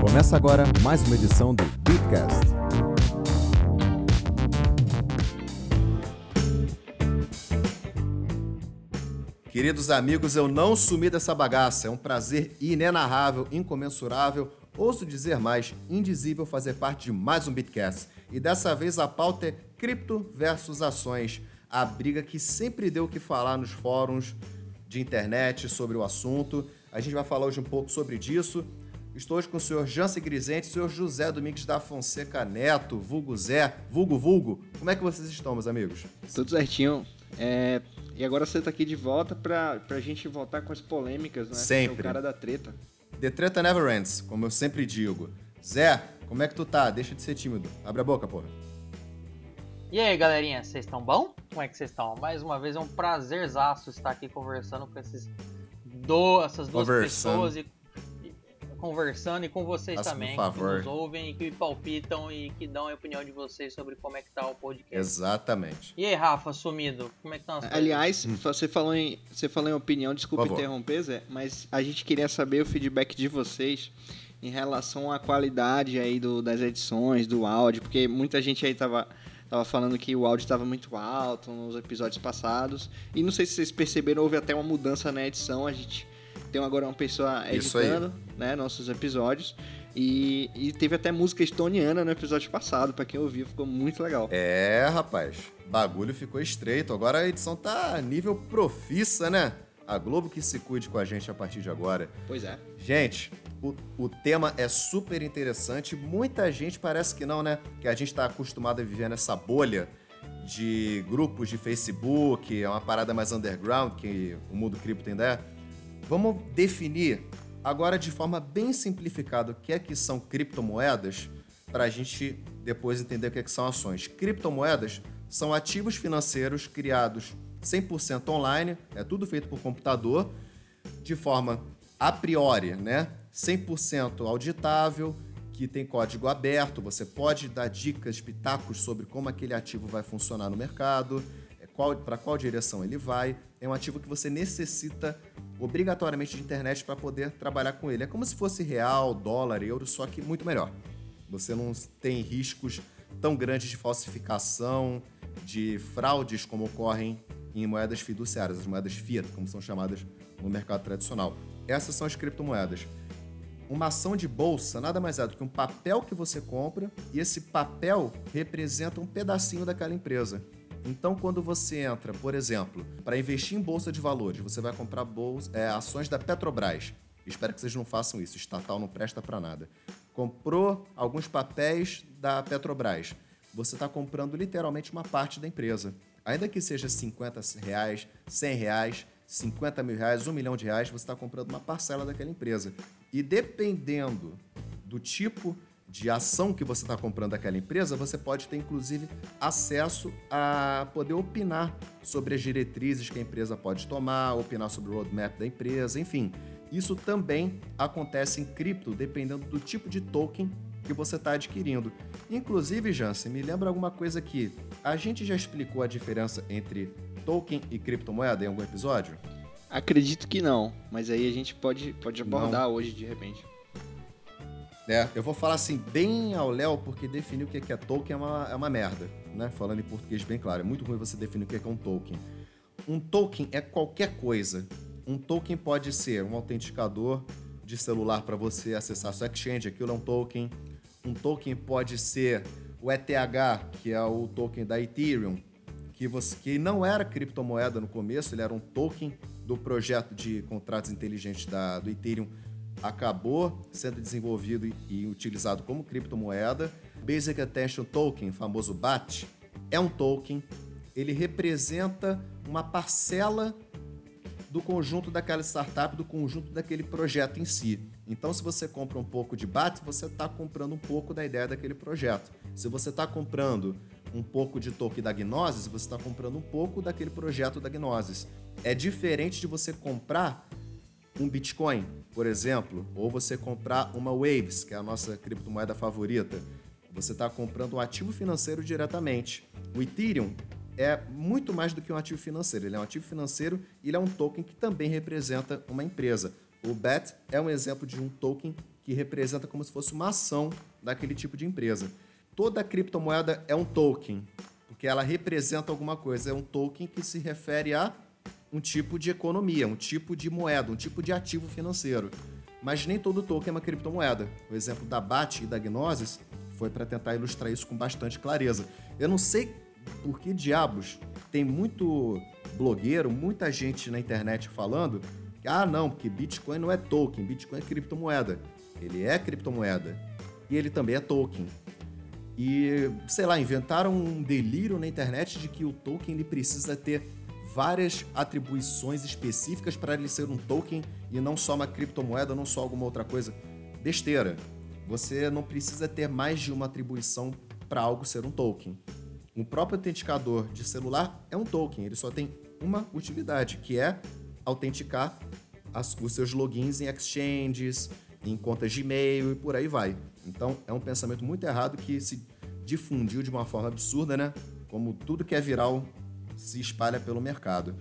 Começa agora mais uma edição do Beatcast. Queridos amigos, eu não sumi dessa bagaça. É um prazer inenarrável, incomensurável, ouso dizer mais, indizível fazer parte de mais um Beatcast. E dessa vez a pauta é cripto versus ações. A briga que sempre deu o que falar nos fóruns de internet sobre o assunto. A gente vai falar hoje um pouco sobre disso. Estou hoje com o senhor Jansen Grisente, o senhor José Domingos da Fonseca Neto, vulgo Zé, vulgo vulgo. Como é que vocês estão, meus amigos? Tudo certinho. É, e agora você tá aqui de volta pra, pra gente voltar com as polêmicas, né? Sempre. Você é o cara da treta. The treta never ends, como eu sempre digo. Zé, como é que tu tá? Deixa de ser tímido. Abre a boca, porra. E aí, galerinha, vocês estão bom? Como é que vocês estão? Mais uma vez é um prazerzaço estar aqui conversando com esses do, essas duas Conversando. pessoas e conversando e com vocês Faça, também, que nos ouvem e que palpitam e que dão a opinião de vocês sobre como é que tá o podcast. Exatamente. E aí, Rafa, sumido, como é que estão as coisas? Aliás, você, falou em, você falou em opinião, desculpa interromper, Zé, mas a gente queria saber o feedback de vocês em relação à qualidade aí do, das edições, do áudio, porque muita gente aí tava, tava falando que o áudio estava muito alto nos episódios passados. E não sei se vocês perceberam, houve até uma mudança na edição. A gente tem agora uma pessoa editando né, nossos episódios. E, e teve até música estoniana no episódio passado, pra quem ouviu, ficou muito legal. É, rapaz. Bagulho ficou estreito. Agora a edição tá nível profissa, né? A Globo que se cuide com a gente a partir de agora. Pois é. Gente, o, o tema é super interessante. Muita gente parece que não, né? Que a gente tá acostumado a viver nessa bolha de grupos de Facebook, é uma parada mais underground que o mundo cripto tem ideia. Vamos definir agora de forma bem simplificada o que é que são criptomoedas para a gente depois entender o que é que são ações. Criptomoedas são ativos financeiros criados 100% online, é tudo feito por computador, de forma a priori, né? 100% auditável, que tem código aberto, você pode dar dicas, pitacos sobre como aquele ativo vai funcionar no mercado, é, para qual direção ele vai. É um ativo que você necessita obrigatoriamente de internet para poder trabalhar com ele. É como se fosse real, dólar, euro, só que muito melhor. Você não tem riscos tão grandes de falsificação, de fraudes como ocorrem em moedas fiduciárias, as moedas fiat, como são chamadas no mercado tradicional. Essas são as criptomoedas. Uma ação de bolsa nada mais é do que um papel que você compra e esse papel representa um pedacinho daquela empresa. Então, quando você entra, por exemplo, para investir em bolsa de valores, você vai comprar bolsa, é, ações da Petrobras. Espero que vocês não façam isso, estatal não presta para nada. Comprou alguns papéis da Petrobras. Você está comprando literalmente uma parte da empresa. Ainda que seja 50 reais, 100 reais, 50 mil reais, 1 milhão de reais, você está comprando uma parcela daquela empresa. E dependendo do tipo de ação que você está comprando daquela empresa, você pode ter inclusive acesso a poder opinar sobre as diretrizes que a empresa pode tomar, opinar sobre o roadmap da empresa, enfim. Isso também acontece em cripto, dependendo do tipo de token que você está adquirindo. Inclusive, Jansen, me lembra alguma coisa que a gente já explicou a diferença entre token e criptomoeda em algum episódio? Acredito que não, mas aí a gente pode, pode abordar hoje de repente. É, eu vou falar assim bem ao Léo, porque definir o que é que é token é uma, é uma merda, né? Falando em português bem claro, é muito ruim você definir o que é é um token. Um token é qualquer coisa. Um token pode ser um autenticador de celular para você acessar sua exchange, aquilo é um token. Um token pode ser o ETH, que é o token da Ethereum, que, você, que não era criptomoeda no começo, ele era um token do projeto de contratos inteligentes da, do Ethereum, acabou sendo desenvolvido e, utilizado como criptomoeda. Basic Attention Token, famoso BAT, é um token, ele representa uma parcela do conjunto daquela startup, do conjunto daquele projeto em si. Então, se você compra um pouco de BAT, você está comprando um pouco da ideia daquele projeto. Se você está comprando um pouco de token da Gnosis, você está comprando um pouco daquele projeto da Gnosis. É diferente de você comprar um Bitcoin, por exemplo, ou você comprar uma Waves, que é a nossa criptomoeda favorita. Você está comprando um ativo financeiro diretamente. O Ethereum é muito mais do que um ativo financeiro. Ele é um ativo financeiro e ele é um token que também representa uma empresa. O BET é um exemplo de um token que representa como se fosse uma ação daquele tipo de empresa. Toda criptomoeda é um token, porque ela representa alguma coisa. É um token que se refere a um tipo de economia, um tipo de moeda, um tipo de ativo financeiro. Mas nem todo token é uma criptomoeda. O exemplo da BAT e da Gnosis foi para tentar ilustrar isso com bastante clareza. Eu não sei por que diabos tem muito blogueiro, muita gente na internet falando que, ah, não, porque Bitcoin não é token, Bitcoin é criptomoeda. Ele é criptomoeda e ele também é token. E, sei lá, inventaram um delírio na internet de que o token ele precisa ter várias atribuições específicas para ele ser um token e não só uma criptomoeda, não só alguma outra coisa. Besteira. Você não precisa ter mais de uma atribuição para algo ser um token. O próprio autenticador de celular é um token, ele só tem uma utilidade, que é autenticar as, os seus logins em exchanges, em contas de e-mail e por aí vai. Então é um pensamento muito errado que se difundiu de uma forma absurda, né? Como tudo que é viral se espalha pelo mercado.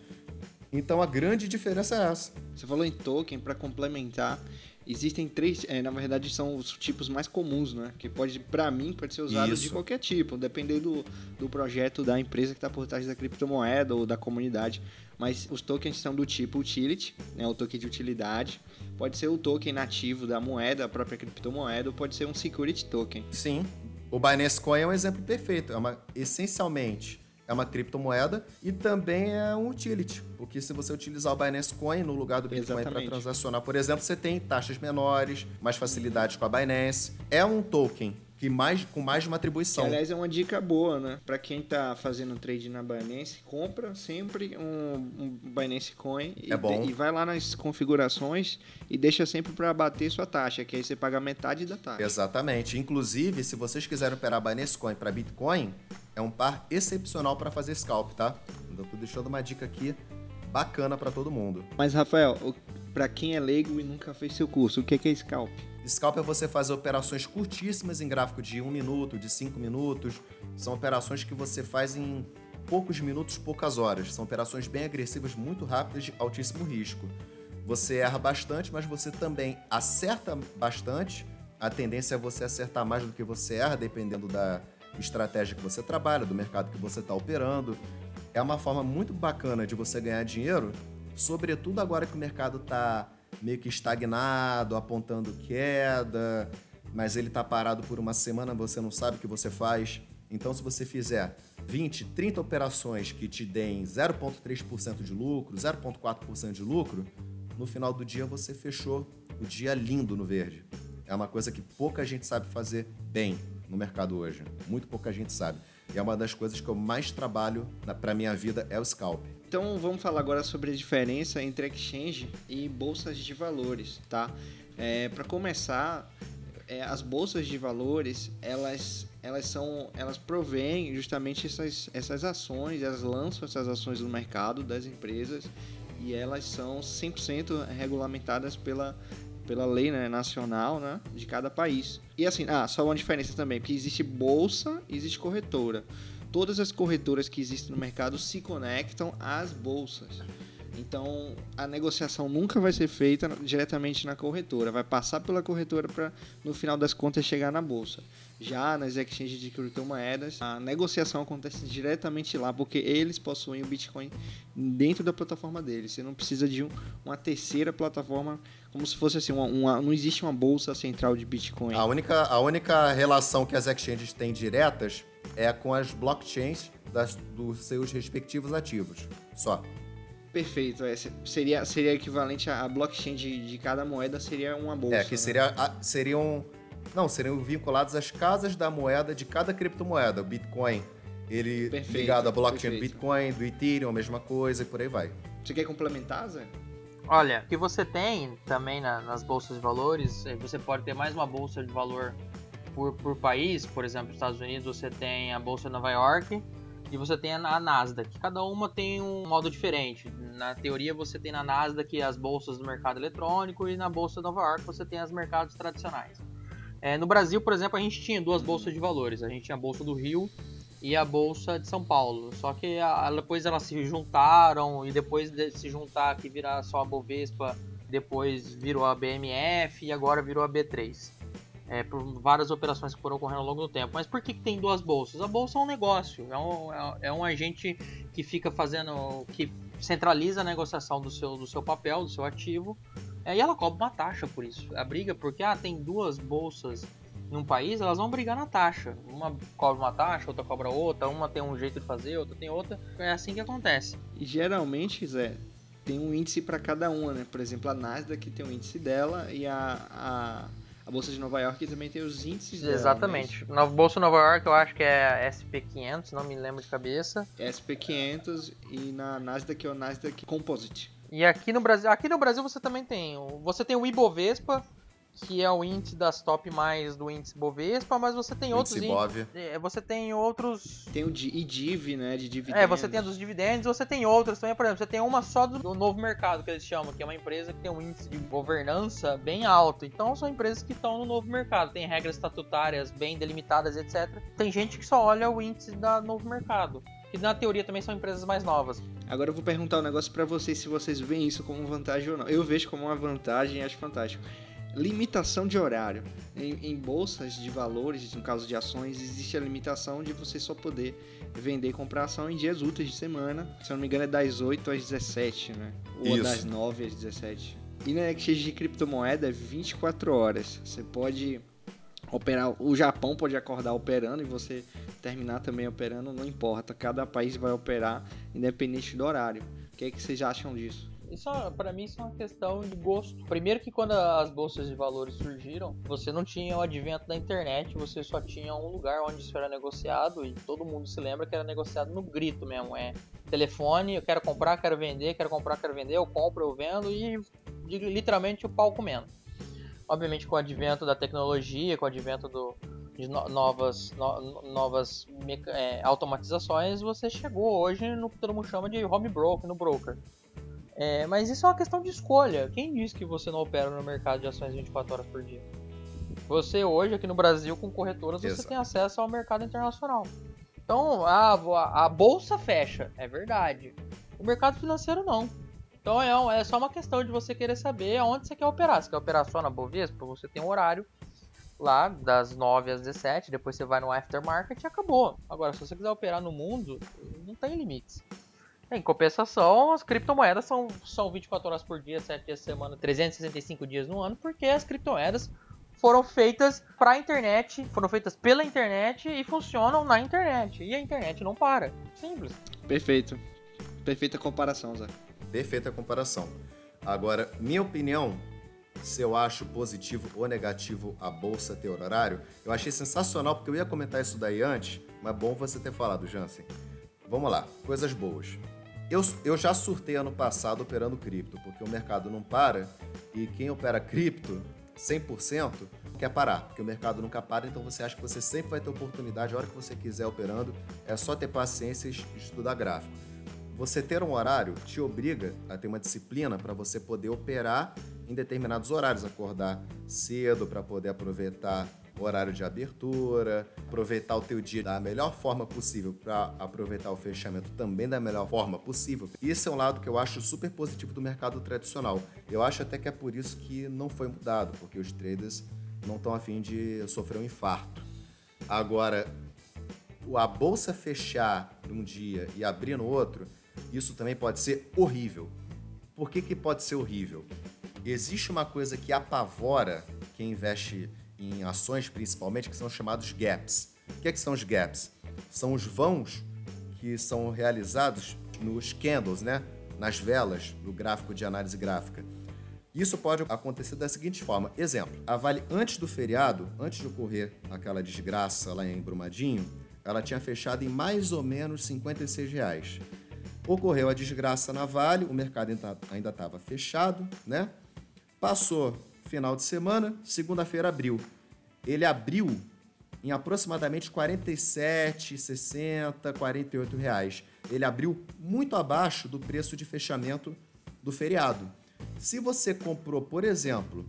Então a grande diferença é essa. Você falou em token para complementar. Existem três, é, na verdade são os tipos mais comuns, né? Que pode, para mim, pode ser usado Isso. de qualquer tipo, dependendo do, do projeto da empresa que está por trás da criptomoeda ou da comunidade. Mas os tokens são do tipo utility, né? O token de utilidade. Pode ser o token nativo da moeda, a própria criptomoeda, ou pode ser um security token. Sim. O Binance Coin é um exemplo perfeito. É uma, essencialmente, é uma criptomoeda e também é um utility. Porque se você utilizar o Binance Coin no lugar do Bitcoin para transacionar, por exemplo, você tem taxas menores, mais facilidades com a Binance. É um token que mais, com mais de uma Que, atribuição. aliás, é uma dica boa, né? Para quem tá fazendo trade na Binance, compra sempre um, um Binance Coin e, É bom. de- e vai lá nas configurações e deixa sempre para bater sua taxa, que aí você paga metade da taxa. Exatamente. Inclusive, se vocês quiserem operar Binance Coin para Bitcoin, é um par excepcional para fazer scalp, tá? Eu tô deixando uma dica aqui bacana para todo mundo. Mas, Rafael, para quem é leigo e nunca fez seu curso, o que é que é scalp? Scalp é você fazer operações curtíssimas em gráfico de 1 minuto, de 5 minutos. São operações que você faz em poucos minutos, poucas horas. São operações bem agressivas, muito rápidas, de altíssimo risco. Você erra bastante, mas você também acerta bastante. A tendência é você acertar mais do que você erra, dependendo da estratégia que você trabalha, do mercado que você está operando. É uma forma muito bacana de você ganhar dinheiro, sobretudo agora que o mercado está meio que estagnado, apontando queda, mas ele está parado por uma semana, você não sabe o que você faz. Então, se você fizer 20, 30 operações que te deem 0,3% de lucro, 0,4% de lucro, no final do dia você fechou o dia lindo no verde. É uma coisa que pouca gente sabe fazer bem no mercado hoje. Muito pouca gente sabe. E é uma das coisas que eu mais trabalho para minha vida é o scalp. Então vamos falar agora sobre a diferença entre exchange e bolsas de valores, tá? É, Para começar, é, as bolsas de valores elas elas são elas provêm justamente essas, essas ações, elas lançam essas ações no mercado das empresas e elas são 100% regulamentadas pela pela lei né, nacional né, de cada país. E assim, ah, só uma diferença também, porque existe bolsa e existe corretora todas as corretoras que existem no mercado se conectam às bolsas. Então, a negociação nunca vai ser feita diretamente na corretora, vai passar pela corretora para, no final das contas, chegar na bolsa. Já nas exchanges de criptomoedas, a negociação acontece diretamente lá, porque eles possuem o Bitcoin dentro da plataforma deles. Você não precisa de um- uma terceira plataforma, como se fosse assim, uma, uma- não existe uma bolsa central de Bitcoin. A única, a única relação que as exchanges têm diretas é com as blockchains das, dos seus respectivos ativos. Só. Perfeito, é, se- seria, seria equivalente a, blockchain de, de cada moeda seria uma bolsa. É, que né? seria, a- seriam. Não, seriam vinculados às casas da moeda de cada criptomoeda. O Bitcoin, ele Perfeito, ligado à blockchain do. Bitcoin, do Ethereum, a mesma coisa e por aí vai. Você quer complementar, Zé? Olha, o que você tem também na- nas bolsas de valores, eh, você pode ter mais uma bolsa de valor por, por país, por exemplo, Estados Unidos você tem a bolsa de Nova York e você tem a, Nasdaq. Cada uma tem um modo diferente. Na teoria você tem na Nasdaq as bolsas do mercado eletrônico e na bolsa de Nova York você tem os mercados tradicionais. Eh, no Brasil, por exemplo, a gente tinha duas bolsas de valores. A gente tinha a bolsa do Rio e a bolsa de São Paulo. Só que a- depois elas se juntaram e depois de se juntar que virar só a Bovespa depois virou a BMF e agora virou a B3. É, por várias operações que foram ocorrendo ao longo do tempo. Mas por que, que tem duas bolsas? A bolsa é um negócio, é um, é, é um agente que fica fazendo, que centraliza a negociação do seu, do seu papel, do seu ativo, é, e ela cobra uma taxa por isso. A briga, porque ah, tem duas bolsas num país, elas vão brigar na taxa. Uma cobra uma taxa, outra cobra outra, uma tem um jeito de fazer, outra tem outra. É assim que acontece. E geralmente, Zé, tem um índice para cada uma, né? Por exemplo, a Nasdaq tem um índice dela e a, a, a, Bolsa de Nova York também tem os índices dela. Exatamente. Na Bolsa de Nova York eu acho que é a SP500, não me lembro de cabeça. SP500 e na Nasdaq é o Nasdaq Composite. E aqui no Brasil, aqui no Brasil você também tem, você tem o Ibovespa, que é o índice das top mais do índice Bovespa, mas você tem outros índices. É, você tem outros. Tem o IDIV, né? De dividendos. É, você tem a dos dividendos, você tem outros também, por exemplo, você tem uma só do novo mercado que eles chamam, que é uma empresa que tem um índice de governança bem alto. Então são empresas que estão no novo mercado, tem regras estatutárias bem delimitadas, etc. Tem gente que só olha o índice da novo mercado que na teoria também são empresas mais novas. Agora eu vou perguntar um negócio para vocês se vocês veem isso como vantagem ou não. Eu vejo como uma vantagem e acho fantástico limitação de horário. Em, em, bolsas de valores, no caso de ações, existe a limitação de você só poder vender e comprar ação em dias úteis de semana. Se eu não me engano, é das 8 às 17, né? Ou Isso. das 9 às 17. E na exchange de criptomoeda é 24 horas. Você pode operar. O Japão pode acordar operando e você terminar também operando, não importa. Cada país vai operar independente do horário. O que, é que vocês acham disso? Isso, para mim, isso é uma questão de gosto. Primeiro que quando as bolsas de valores surgiram, você não tinha o advento da internet, você só tinha um lugar onde isso era negociado e todo mundo se lembra que era negociado no grito mesmo. É telefone, eu quero comprar, quero vender, quero comprar, quero vender, eu compro, eu vendo e literalmente o pau comendo. Obviamente com o advento da tecnologia, com o advento do, de no, novas, no, novas é, automatizações, você chegou hoje no que todo mundo chama de home broker, no broker. É, mas isso é uma questão de escolha. Quem diz que você não opera no mercado de ações 24 horas por dia? Você hoje aqui no Brasil com corretoras Exato. você tem acesso ao mercado internacional. Então a, a, bolsa fecha, é verdade. O mercado financeiro não. Então é, é só uma questão de você querer saber aonde você quer operar. Você quer operar só na Bovespa? Você tem um horário lá das 9 às 17, depois você vai no aftermarket e acabou. Agora, se você quiser operar no mundo, não tem limites. Em compensação, as criptomoedas são, são 24 horas por dia, 7 dias por semana, 365 dias no ano, porque as criptomoedas foram feitas para a internet, foram feitas pela internet e funcionam na internet. E a internet não para. Simples. Perfeito. Perfeita comparação, Zé. Perfeita comparação. Agora, minha opinião, se eu acho positivo ou negativo a bolsa ter horário, eu achei sensacional porque eu ia comentar isso daí antes, mas é bom você ter falado, Jansen. Vamos lá, coisas boas. Eu, eu já surtei ano passado operando cripto, porque o mercado não para e quem opera cripto 100% quer parar, porque o mercado nunca para, então você acha que você sempre vai ter oportunidade a hora que você quiser operando, é só ter paciência e estudar gráfico. Você ter um horário te obriga a ter uma disciplina para você poder operar em determinados horários, acordar cedo para poder aproveitar horário de abertura, aproveitar o teu dia da melhor forma possível para aproveitar o fechamento também da melhor forma possível. Isso é um lado que eu acho super positivo do mercado tradicional. Eu acho até que é por isso que não foi mudado, porque os traders não estão afim de sofrer um infarto. Agora, a bolsa fechar num dia e abrir no outro, isso também pode ser horrível. Por que, que pode ser horrível? Existe uma coisa que apavora quem investe em ações principalmente, que são chamados gaps. O que, é que são os gaps? São os vãos que são realizados nos candles, né? nas velas do gráfico de análise gráfica. Isso pode acontecer da seguinte forma: exemplo, a Vale antes do feriado, antes de ocorrer aquela desgraça lá em Brumadinho, ela tinha fechado em mais ou menos 56 reais. Ocorreu a desgraça na Vale, o mercado ainda estava fechado, né? Passou final de semana, segunda-feira abriu. Ele abriu em aproximadamente 47, 60, 48 reais. Ele abriu muito abaixo do preço de fechamento do feriado. Se você comprou, por exemplo,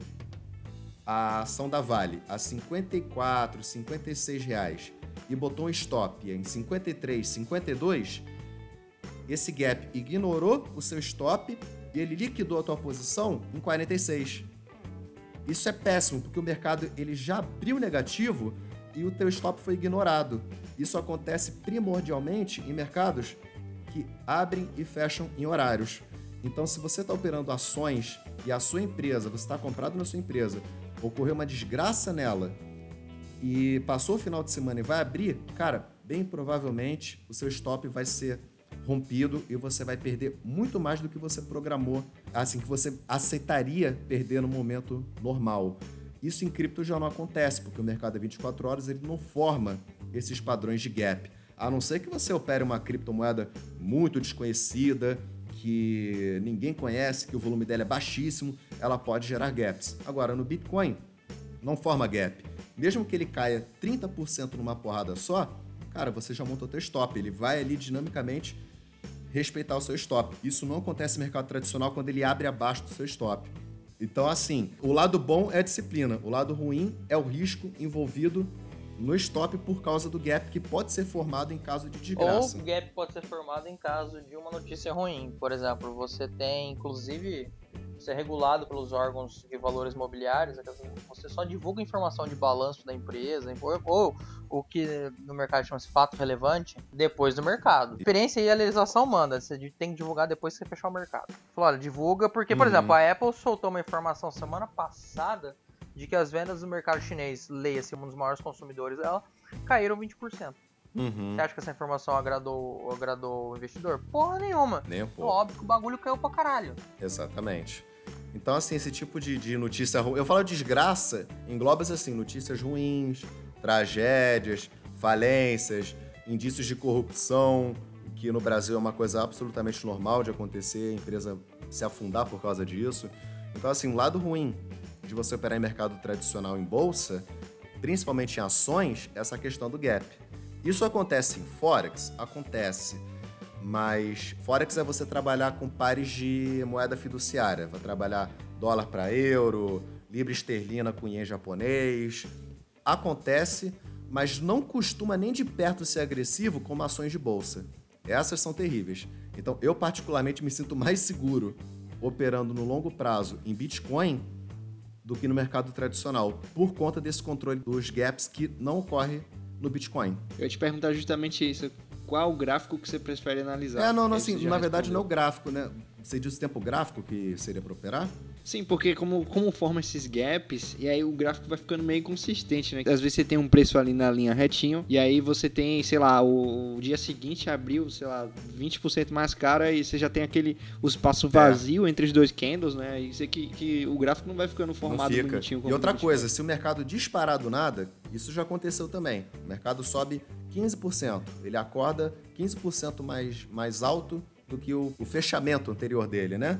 a ação da Vale a 54, 56 reais e botou um stop em 53, 52, esse gap ignorou o seu stop e ele liquidou a tua posição em 46. Isso é péssimo, porque o mercado ele já abriu negativo e o teu stop foi ignorado. Isso acontece primordialmente em mercados que abrem e fecham em horários. Então, se você está operando ações e a sua empresa, você está comprado na sua empresa, ocorreu uma desgraça nela e passou o final de semana e vai abrir, cara, bem provavelmente o seu stop vai ser rompido e você vai perder muito mais do que você programou, assim que você aceitaria perder no momento normal. Isso em cripto já não acontece, porque o mercado é 24 horas, ele não forma esses padrões de gap. A não ser que você opere uma criptomoeda muito desconhecida, que ninguém conhece, que o volume dela é baixíssimo, ela pode gerar gaps. Agora, no Bitcoin, não forma gap. Mesmo que ele caia 30% numa porrada só, cara, você já montou teu stop. Ele vai ali dinamicamente respeitar o seu stop. Isso não acontece no mercado tradicional quando ele abre abaixo do seu stop. Então, assim, o lado bom é a disciplina, o lado ruim é o risco envolvido no stop por causa do gap que pode ser formado em caso de desgraça. Ou o gap pode ser formado em caso de uma notícia ruim. Por exemplo, você tem, inclusive, ser regulado pelos órgãos de valores mobiliários, é você só divulga informação de balanço da empresa, ou o que no mercado chama-se fato relevante, depois do mercado. A experiência e a legislação manda, você tem que divulgar depois que você fechar o mercado. Falou, olha, divulga, porque, por uhum. exemplo, a Apple soltou uma informação semana passada de que as vendas no mercado chinês, leia-se um dos maiores consumidores dela, caíram 20%. Uhum. Você acha que essa informação agradou, agradou o investidor? Porra nenhuma. Nem um pouco. Óbvio que o bagulho caiu pra caralho. Exatamente. Então, assim, esse tipo de, de notícia ruim. Eu falo desgraça, engloba assim, notícias ruins, tragédias, falências, indícios de corrupção, que no Brasil é uma coisa absolutamente normal de acontecer, a empresa se afundar por causa disso. Então, assim, o lado ruim de você operar em mercado tradicional em bolsa, principalmente em ações, é essa questão do gap. Isso acontece em Forex? Acontece. Mas Forex é você trabalhar com pares de moeda fiduciária. Vai trabalhar dólar para euro, libra esterlina com ien japonês. Acontece, mas não costuma nem de perto ser agressivo como ações de bolsa. Essas são terríveis. Então, eu particularmente me sinto mais seguro operando no longo prazo em Bitcoin do que no mercado tradicional, por conta desse controle dos gaps que não ocorre no Bitcoin. Eu ia te perguntar justamente isso qual o gráfico que você prefere analisar? É, não, não assim, na verdade não é o gráfico, né? Você diz o tempo gráfico que seria para operar? Sim, porque como, como forma esses gaps, e aí o gráfico vai ficando meio inconsistente, né? Às vezes você tem um preço ali na linha retinho, e aí você tem, sei lá, o, o dia seguinte abriu, sei lá, 20% mais cara, e você já tem aquele o espaço é. vazio é. entre os dois candles, né? E isso que, que o gráfico não vai ficando formado fica. bonitinho. e outra coisa, se o mercado disparar do nada, isso já aconteceu também. O mercado sobe 15%. Ele acorda 15% mais, mais alto do que o, o fechamento anterior dele, né?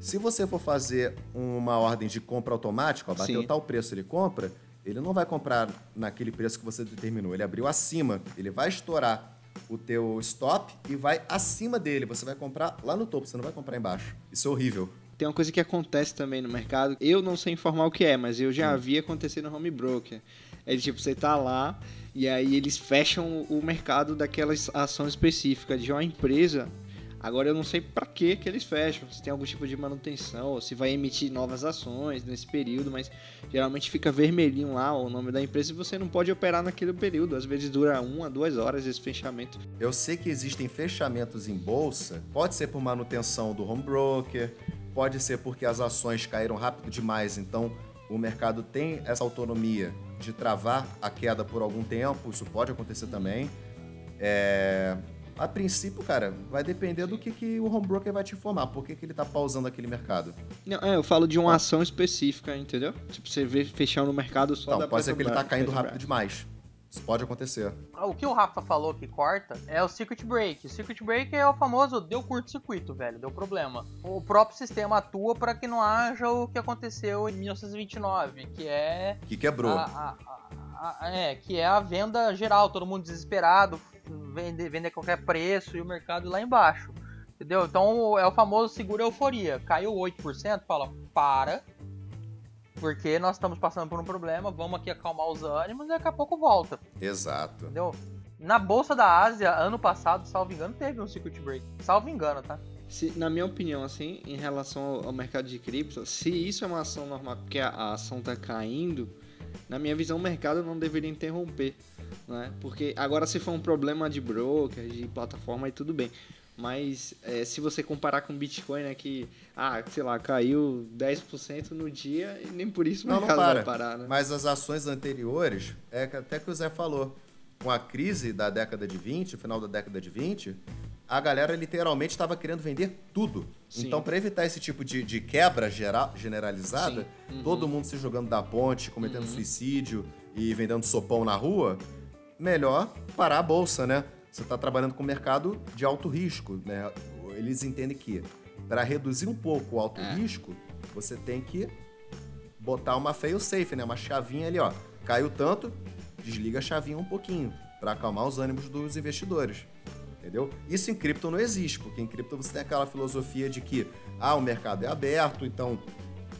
Se você for fazer uma ordem de compra automática, ó, bateu Sim. tal preço, ele compra, ele não vai comprar naquele preço que você determinou. Ele abriu acima, ele vai estourar o teu stop e vai acima dele. Você vai comprar lá no topo, você não vai comprar embaixo. Isso é horrível. Tem uma coisa que acontece também no mercado. Eu não sei informar o que é, mas eu já hum. vi acontecer no home broker. É tipo, você tá lá e aí eles fecham o mercado daquela ação específica de uma empresa. Agora eu não sei para que que eles fecham, se tem algum tipo de manutenção, ou se vai emitir novas ações nesse período, mas geralmente fica vermelhinho lá o nome da empresa e você não pode operar naquele período. Às vezes dura uma, duas horas esse fechamento. Eu sei que existem fechamentos em bolsa, pode ser por manutenção do home broker, pode ser porque as ações caíram rápido demais, então o mercado tem essa autonomia de travar a queda por algum tempo, isso pode acontecer também. É... A princípio, cara, vai depender do que, que o home broker vai te informar, por que, que ele tá pausando aquele mercado. Não, é, eu falo de uma ação específica, entendeu? Tipo, você vê fechando o mercado só Não, pode ser que ele tá caindo rápido demais. Isso pode acontecer. Ah, o que o Rafa falou que corta é o circuit break. O circuit break é o famoso deu curto-circuito, velho, deu problema. O próprio sistema atua para que não haja o que aconteceu em 1929, que é. Que quebrou. A, a, a, é, que é a venda geral, todo mundo desesperado, vender, vender a qualquer preço e o mercado lá embaixo. Entendeu? Então é o famoso segura euforia. Caiu 8%, fala, para, porque nós estamos passando por um problema, vamos aqui acalmar os ânimos e daqui a pouco volta. Exato. Entendeu? Na Bolsa da Ásia, ano passado, salvo engano, teve um circuit break. Salvo engano, tá? Se, na minha opinião, assim, em relação ao, ao mercado de cripto, se isso é uma ação normal, porque a, a ação está caindo, na minha visão, o mercado não deveria interromper, né? Porque agora, se for um problema de broker, de plataforma, aí tudo bem. Mas é, se você comparar com Bitcoin, né, que, ah, sei lá, caiu 10% no dia e nem por isso o Não, não mercado para. vai parar, né? Mas as ações anteriores, é que até que o Zé falou, com a crise da década de 20, final da década de 20, a galera literalmente estava querendo vender tudo. Sim. Então, para evitar esse tipo de, de quebra geral, generalizada. Uhum. todo mundo se jogando da ponte, cometendo suicídio e vendendo sopão na rua, melhor parar a bolsa, né? Você está trabalhando com mercado de alto risco, né? Eles entendem que para reduzir um pouco o alto É. risco, você tem que botar uma fail safe, né? Uma chavinha ali, ó. Caiu tanto, desliga a chavinha um pouquinho para acalmar os ânimos dos investidores. Entendeu? Isso em cripto não existe, porque em cripto você tem aquela filosofia de que ah, o mercado é aberto, então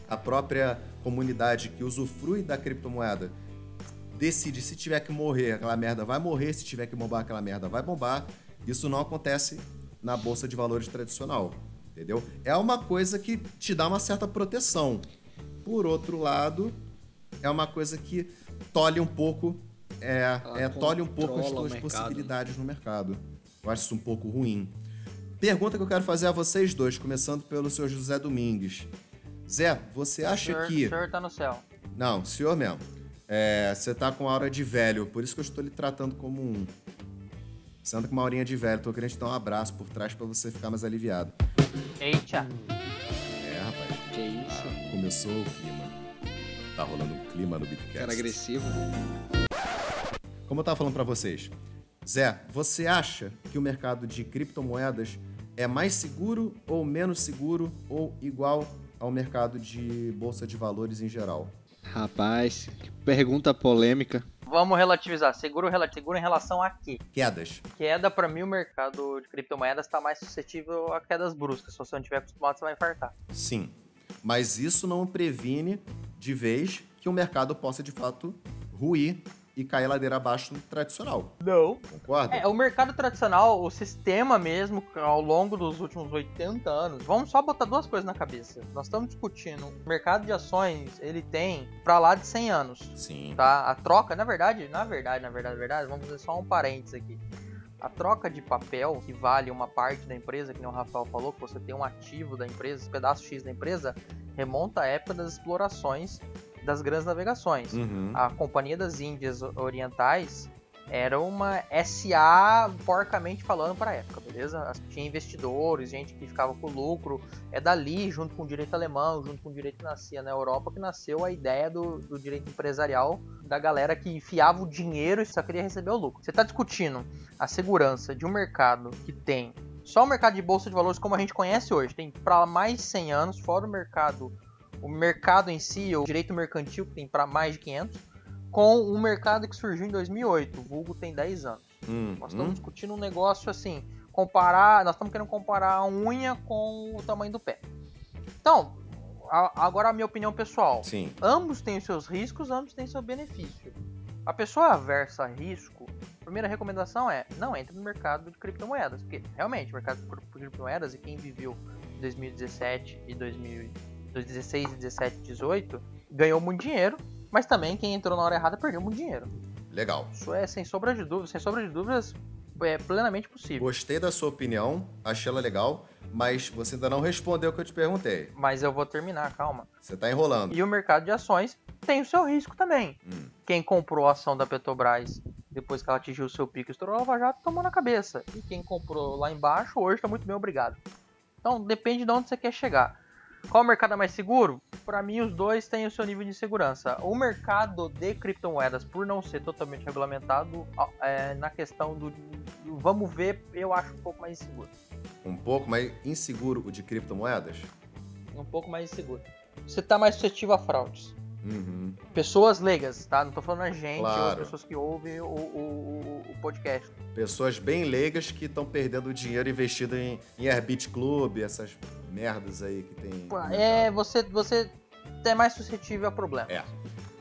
a própria comunidade que usufrui da criptomoeda decide se tiver que morrer, aquela merda vai morrer, se tiver que bombar, aquela merda vai bombar. Isso não acontece na bolsa de valores tradicional, entendeu? É uma coisa que te dá uma certa proteção. Por outro lado, é uma coisa que tolhe um pouco, é, Ela é tolhe um pouco as tuas mercado. possibilidades no mercado. Eu acho isso um pouco ruim. Pergunta que eu quero fazer a vocês dois, começando pelo senhor José Domingues. Zé, você O acha senhor, que. o senhor tá no céu. Não, senhor mesmo. É, você tá com aura de velho, por isso que eu estou lhe tratando como um. Você anda com uma aurinha de velho, tô querendo te dar um abraço por trás pra você ficar mais aliviado. Eita. É, rapaz. Que isso? Começou o clima. Tá rolando um clima no Bitcast. Cara agressivo. Como eu tava falando pra vocês, Zé, você acha que o mercado de criptomoedas é mais seguro ou menos seguro ou igual ao mercado de bolsa de valores em geral? Rapaz, que pergunta polêmica. Vamos relativizar. Seguro, seguro em relação a quê? Quedas. Queda, pra mim, o mercado de criptomoedas está mais suscetível a quedas bruscas. Se você não tiver acostumado, você vai infartar. Sim. Mas isso não previne de vez que o mercado possa de fato ruir e cair ladeira abaixo no tradicional. Não. Concorda? É, o mercado tradicional, o sistema mesmo, ao longo dos últimos 80 anos, vamos só botar duas coisas na cabeça. Nós estamos discutindo, o mercado de ações, ele tem pra lá de 100 anos. Sim. tá? A troca, na verdade, na verdade, na verdade, na verdade, vamos fazer só um parênteses aqui. A troca de papel, que vale uma parte da empresa, que nem o Rafael falou, que você tem um ativo da empresa, esse pedaço X da empresa, remonta à época das explorações das grandes navegações. Uhum. A Companhia das Índias Orientais era uma SA, porcamente falando, para a época, beleza? Tinha investidores, gente que ficava com lucro. É dali, junto com o direito alemão, junto com o direito que nascia na Europa, que nasceu a ideia do, do direito empresarial da galera que enfiava o dinheiro e só queria receber o lucro. Você está discutindo a segurança de um mercado que tem só o mercado de bolsa de valores como a gente conhece hoje, tem para mais de 100 anos, fora o mercado o mercado em si, o direito mercantil, que tem para mais de 500, com um mercado que surgiu em 2008, o vulgo tem 10 anos. Uhum. Nós estamos discutindo um negócio assim, comparar, nós estamos querendo comparar a unha com o tamanho do pé. Então, a- agora a minha opinião pessoal. Sim. Ambos têm os seus riscos, ambos têm seu benefício. A pessoa aversa a risco, a primeira recomendação é não entre no mercado de criptomoedas, porque realmente o mercado de cri- criptomoedas e quem viveu em 2017 e 2000 2016, 17, 18 ganhou muito dinheiro, mas também quem entrou na hora errada perdeu muito dinheiro. Legal. Isso é sem sombra de dúvidas, sem sombra de dúvidas é plenamente possível. Gostei da sua opinião, achei ela legal, mas você ainda não respondeu o que eu te perguntei. Mas eu vou terminar, calma. Você tá enrolando. E o mercado de ações tem o seu risco também. Hum. Quem comprou a ação da Petrobras depois que ela atingiu o seu pico e estourou a Lava Jato, tomou na cabeça. E quem comprou lá embaixo hoje está muito bem obrigado. Então depende de onde você quer chegar. Qual o mercado é mais seguro? Para mim, os dois têm o seu nível de segurança. O mercado de criptomoedas, por não ser totalmente regulamentado, é, na questão do, do vamos ver, eu acho um pouco mais inseguro. Um pouco mais inseguro o de criptomoedas? Um pouco mais inseguro. Você está mais suscetível a fraudes. Uhum. Pessoas leigas, tá? Não tô falando a gente ou as Claro. pessoas que ouvem o, o, o- o podcast. Pessoas bem leigas que estão perdendo dinheiro investido em, em Airbit Club, essas merdas aí que tem. É, você, você é mais suscetível a problema. É.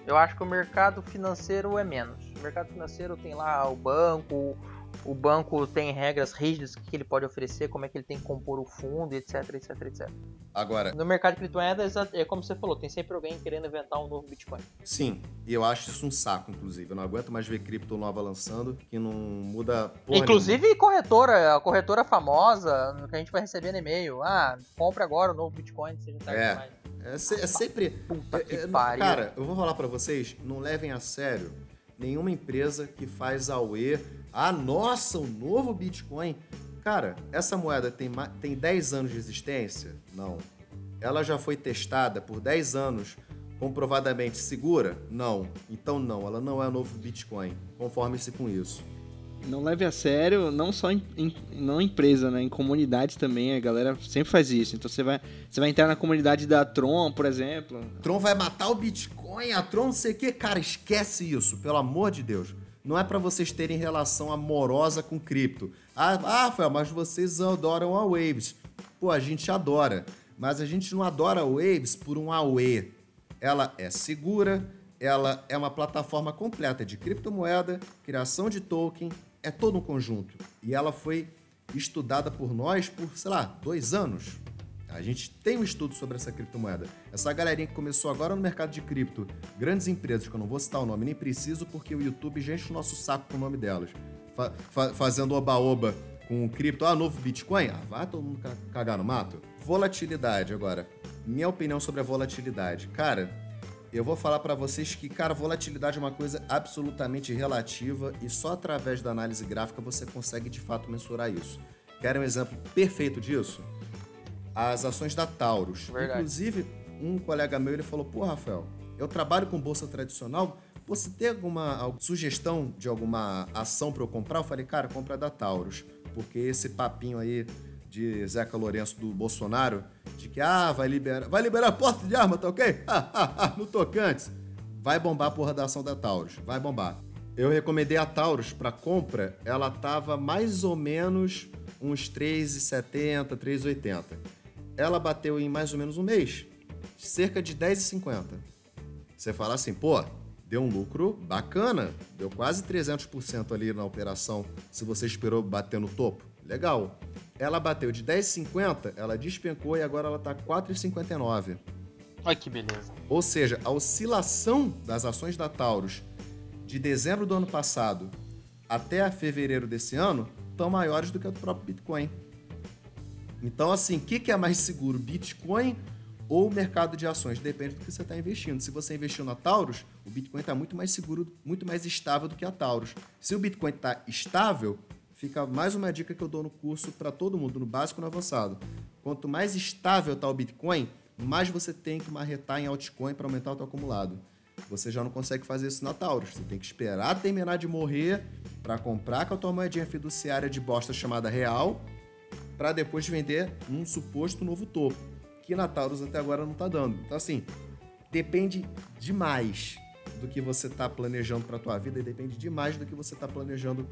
Eu acho que o mercado financeiro é menos. O mercado financeiro tem lá o banco, o banco tem regras rígidas que ele pode oferecer, como é que ele tem que compor o fundo, etc, etc, etc. Agora, No mercado de criptomoedas, é como você falou, tem sempre alguém querendo inventar um novo Bitcoin. sim, e eu acho isso um saco, inclusive. Eu não aguento mais ver cripto nova lançando, que não muda Inclusive corretora, a corretora famosa, que a gente vai receber no e-mail. Ah, compre agora o novo Bitcoin, seja tarde É. demais. nenhuma. É, se- é sempre. Puta que é- é- pariu. Cara, eu vou falar pra vocês, não levem a sério nenhuma empresa que faz AUE. Ah, nossa, o novo Bitcoin. Cara, essa moeda tem, tem 10 anos de existência? Não. Ela já foi testada por 10 anos, comprovadamente segura? Não. Então não, ela não é o novo Bitcoin. Conforme-se com isso. Não leve a sério, não só em, em- não em empresa, né? Em comunidades também, a galera sempre faz isso. Então você vai, você vai entrar na comunidade da Tron, por exemplo. Tron vai matar o Bitcoin, a Tron não sei o que. Cara, esquece isso, pelo amor de Deus. Não é pra vocês terem relação amorosa com cripto. Ah, ah, Rafael, mas vocês adoram a Waves. Pô, a gente adora. Mas a gente não adora a Waves por um AUE. Ela é segura, ela é uma plataforma completa de criptomoeda, criação de token, é todo um conjunto. E ela foi estudada por nós por, sei lá, dois anos. A gente tem um estudo sobre essa criptomoeda. Essa galerinha que começou agora no mercado de cripto, grandes empresas, que eu não vou citar o nome, nem preciso, porque o YouTube já enche o nosso saco com o nome delas. Fa- fa- fazendo oba-oba com o cripto. Ah, novo Bitcoin? Ah, vai todo mundo ca- cagar no mato. Volatilidade agora. Minha opinião sobre a volatilidade. Cara, eu vou falar pra vocês que, cara, volatilidade é uma coisa absolutamente relativa e só através da análise gráfica você consegue de fato mensurar isso. Querem um exemplo perfeito disso? As ações da Taurus. Verdade. Inclusive, um colega meu ele falou: Pô, Rafael, eu trabalho com bolsa tradicional. Você tem alguma al- sugestão de alguma ação pra eu comprar? Eu falei, cara, compra da Taurus. Porque esse papinho aí de Zeca Lourenço do Bolsonaro, de que ah, vai liberar, vai liberar porta de arma, tá ok? Ah, ah, ah, no tocante. Vai bombar a porra da ação da Taurus, vai bombar. Eu recomendei a Taurus para compra, ela tava mais ou menos uns 3,70, 3,80. Ela bateu em mais ou menos um mês, cerca de 10,50. Você fala assim, pô, deu um lucro bacana, deu quase 300% ali na operação, se você esperou bater no topo. Legal. Ela bateu de 10,50, ela despencou e agora ela tá 4,59. Olha que beleza. Ou seja, a oscilação das ações da Taurus de dezembro do ano passado até fevereiro desse ano estão maiores do que a do próprio Bitcoin. Então, assim, o que, que é mais seguro, Bitcoin ou mercado de ações? Depende do que você está investindo. Se você investiu na Taurus, o Bitcoin está muito mais seguro, muito mais estável do que a Taurus. Se o Bitcoin está estável, fica mais uma dica que eu dou no curso para todo mundo, no básico e no avançado. Quanto mais estável está o Bitcoin, mais você tem que marretar em altcoin para aumentar o teu acumulado. Você já não consegue fazer isso na Taurus. Você tem que esperar terminar de morrer para comprar com a tua moedinha fiduciária de bosta chamada real, para depois vender num suposto novo topo, que na Taurus até agora não tá dando. Então assim, depende demais do que você tá planejando para tua vida e depende demais do que você tá planejando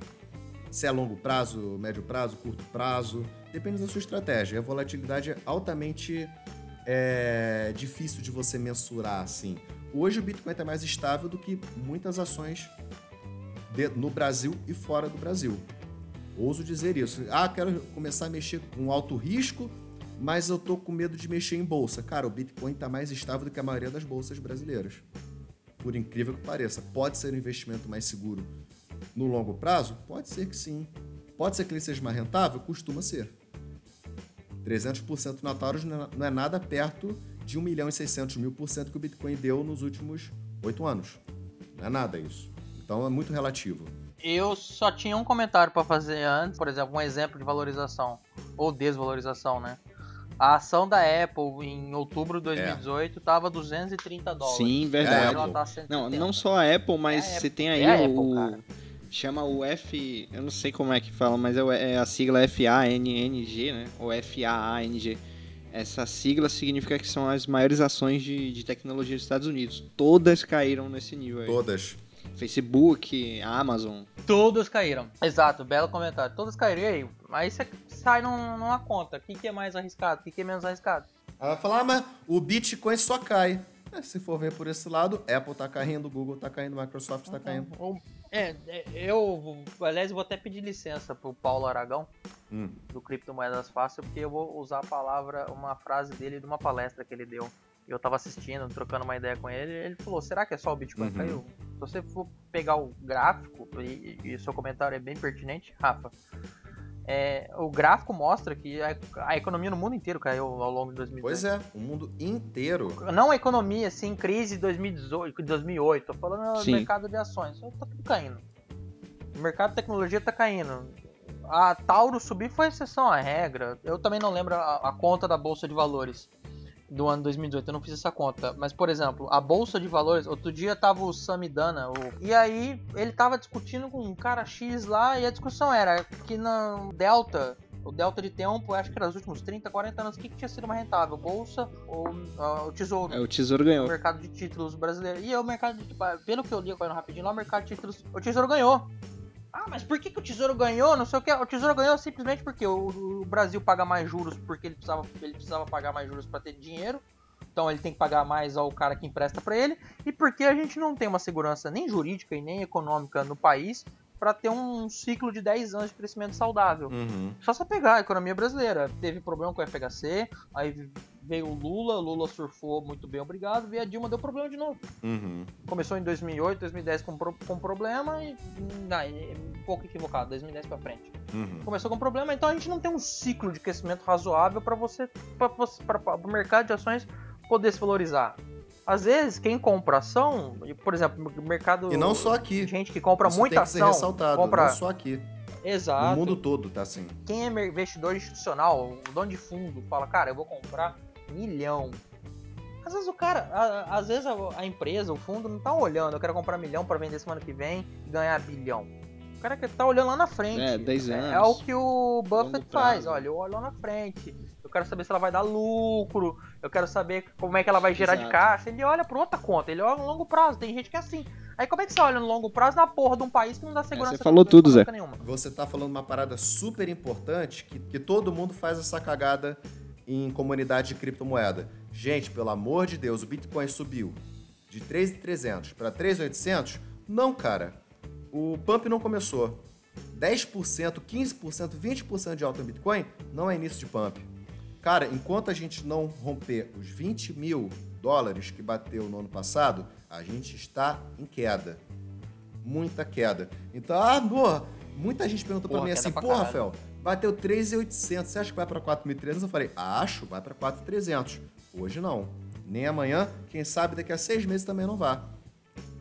se é longo prazo, médio prazo, curto prazo, depende da sua estratégia. A volatilidade é altamente é, difícil de você mensurar assim. Hoje o Bitcoin está mais estável do que muitas ações de- no Brasil e fora do Brasil. Ouso dizer isso. Ah, quero começar a mexer com alto risco, mas eu tô com medo de mexer em bolsa. Cara, o Bitcoin está mais estável do que a maioria das bolsas brasileiras. Por incrível que pareça, pode ser um investimento mais seguro no longo prazo? Pode ser que sim. Pode ser que ele seja mais rentável? Costuma ser. 300% na Taurus não é- não é nada perto de 1 milhão e 600 mil por cento que o Bitcoin deu nos últimos oito anos. Não é nada isso. Então é muito relativo. Eu só tinha um comentário pra fazer antes, por exemplo, um exemplo de valorização ou desvalorização, né? A ação da Apple em outubro de 2018 tava 230 dólares. Sim, verdade. ela tá Não, 170. não só a Apple, mas É a você Apple. tem aí É a o. Apple, cara. chama o F. Eu não sei como é que fala, mas é, é a sigla FANNG, né? Ou FAANG. Essa sigla significa que são as maiores ações de, de tecnologia dos Estados Unidos. Todas caíram nesse nível aí. Todas. Facebook, Amazon. Todos caíram. Exato, belo comentário. Todos caíram. E aí? Aí você sai num- numa conta. O que, que é mais arriscado? O que, que é menos arriscado? Ela vai falar, ah, mas o Bitcoin só cai. É, se for ver por esse lado, Apple tá caindo, Google tá caindo, Microsoft tá caindo. É, é, eu, aliás, vou até pedir licença pro Paulo Aragão, Hum. do Criptomoedas Fácil, porque eu vou usar a palavra, uma frase dele de uma palestra que ele deu. Eu tava assistindo, trocando uma ideia com ele, ele falou, será que é só o Bitcoin Uhum. que caiu? Se você for pegar o gráfico, e, e o seu comentário é bem pertinente, Rafa, é, o gráfico mostra que a, a economia no mundo inteiro caiu ao longo de 2018. Pois é, o mundo inteiro. Não a economia, assim, crise de 2018, 2008, tô falando do mercado de ações, tá tudo caindo. O mercado de tecnologia tá caindo. A Tauro subir foi exceção à regra. Eu também não lembro a, a conta da Bolsa de Valores do ano 2018, eu não fiz essa conta. Mas, por exemplo, a Bolsa de Valores, outro dia tava o Samidana, o... e aí ele tava discutindo com um cara X lá, e a discussão era que no Delta, o Delta de tempo, acho que era nos últimos 30, 40 anos, o que, que tinha sido mais rentável? Bolsa ou ah, o Tesouro? É, o Tesouro o ganhou. mercado de títulos brasileiro. E é o mercado de pelo que eu li agora rapidinho, lá o mercado de títulos, o Tesouro ganhou. Ah, mas por que, que o Tesouro ganhou? Não sei o que. O Tesouro ganhou simplesmente porque o, o Brasil paga mais juros porque ele precisava, ele precisava pagar mais juros para ter dinheiro. Então ele tem que pagar mais ao cara que empresta para ele e porque a gente não tem uma segurança nem jurídica e nem econômica no país para ter um ciclo de 10 anos de crescimento saudável. Uhum. Só você pegar a economia brasileira. Teve problema com o FHC, aí veio o Lula, o Lula surfou muito bem, obrigado, veio a Dilma, deu problema de novo. Uhum. Começou em 2008, 2010 com, com problema e. Não, é um pouco equivocado, 2010 pra frente. Uhum. Começou com problema, então a gente não tem um ciclo de crescimento razoável para você, para o mercado de ações poder se valorizar. Às vezes, quem compra ação, por exemplo, o mercado. E não só aqui. Gente que compra Isso muita tem que ser ação. ressaltado, compra... não só aqui. Exato. No mundo todo, tá assim. quem é investidor institucional, dono de fundo, fala, cara, eu vou comprar milhão. Às vezes o cara, a- às vezes a, a empresa, o fundo não tá olhando, eu quero comprar milhão para vender semana que vem e ganhar bilhão. O cara que tá olhando lá na frente. É, 10 É, anos. é o que o Buffett faz, olha, eu olho lá na frente. Eu quero saber se ela vai dar lucro, eu quero saber como é que ela vai gerar de Exato. caixa. Ele olha pra outra conta, ele olha no longo prazo. Tem gente que é assim. Aí como é que você olha no longo prazo na porra de um país que não dá segurança você falou tudo, Zé. nenhuma? Você tá falando uma parada super importante que, que todo mundo faz essa cagada em comunidade de criptomoeda. Gente, pelo amor de Deus, o Bitcoin subiu de 3.300 para 3.800? Não, cara. O pump não começou. 10%, 15%, 20% de alta no Bitcoin não é início de pump. Cara, enquanto a gente não romper os 20 mil dólares que bateu no ano passado, a gente está em queda. Muita queda. Então, ah, porra, muita gente perguntou pra Porra, mim assim, caralho. Rafael, bateu 3.800, você acha que vai pra 4.300? Eu falei, acho, vai pra 4.300. Hoje não. Nem amanhã, quem sabe daqui a seis meses também não vá.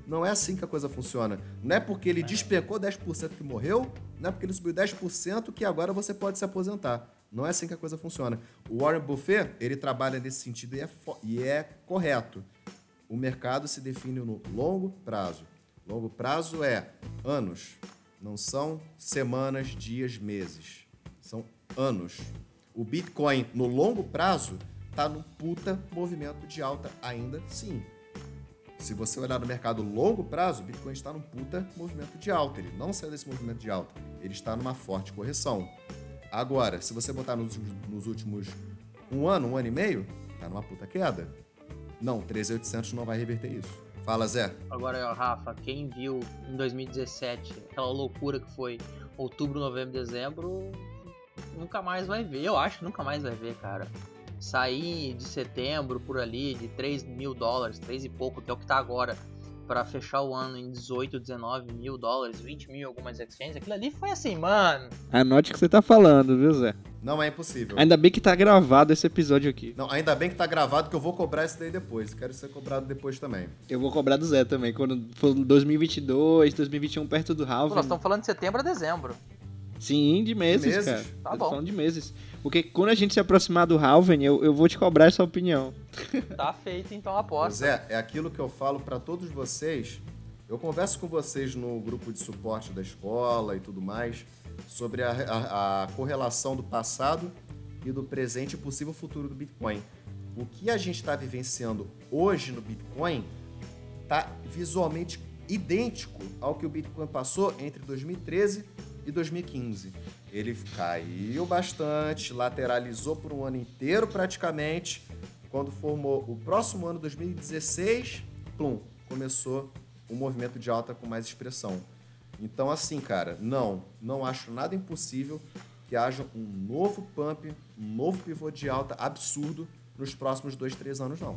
Não é assim que a coisa funciona. Não é porque ele despencou 10% que morreu, não é porque ele subiu 10% que agora você pode se aposentar. Não é assim que a coisa funciona. O Warren Buffett, ele trabalha nesse sentido e é, e é correto. O mercado se define no longo prazo. Longo prazo é anos, não são semanas, dias, meses. São anos. O Bitcoin, no longo prazo, tá num puta movimento de alta ainda sim. Se você olhar no mercado longo prazo, o Bitcoin está num puta movimento de alta. Ele não saiu desse movimento de alta. Ele está numa forte correção. Agora, se você botar nos, últimos- nos últimos um ano, um ano e meio, tá numa puta queda. Não, 3.800 não vai reverter isso. Fala, Zé. Agora, Rafa, quem viu em 2017 aquela loucura que foi outubro, novembro, dezembro, nunca mais vai ver. Eu acho que nunca mais vai ver, cara. Sair de setembro por ali de 3 mil dólares, 3 e pouco, que é o que tá agora, pra fechar o ano em 18, 19 mil dólares, 20 mil algumas exchanges, aquilo ali foi assim, mano. Anote o que você tá falando, viu, Zé? Não é impossível. Ainda bem que tá gravado esse episódio aqui. Não, ainda bem que tá gravado que eu vou cobrar isso daí depois. Quero ser cobrado depois também. Eu vou cobrar do Zé também, quando for 2022, 2021, perto do Halving. nós estamos falando de setembro a dezembro. Sim, de meses, De meses? cara. Tá tô bom. de meses. Porque quando a gente se aproximar do Halven, eu, eu vou te cobrar essa opinião. Tá feito então a aposta. Zé, é aquilo que eu falo pra todos vocês. Eu converso com vocês no grupo de suporte da escola e tudo mais sobre a, a- a correlação do passado e do presente e possível futuro do Bitcoin. O que a gente está vivenciando hoje no Bitcoin está visualmente idêntico ao que o Bitcoin passou entre 2013 e 2015. Ele caiu bastante, lateralizou por um ano inteiro praticamente, Quando formou o próximo ano, 2016, plum, começou um movimento de alta com mais expressão. Então, assim, cara, não, não acho nada impossível que haja um novo pump, um novo pivô de alta absurdo nos próximos dois, três anos, não.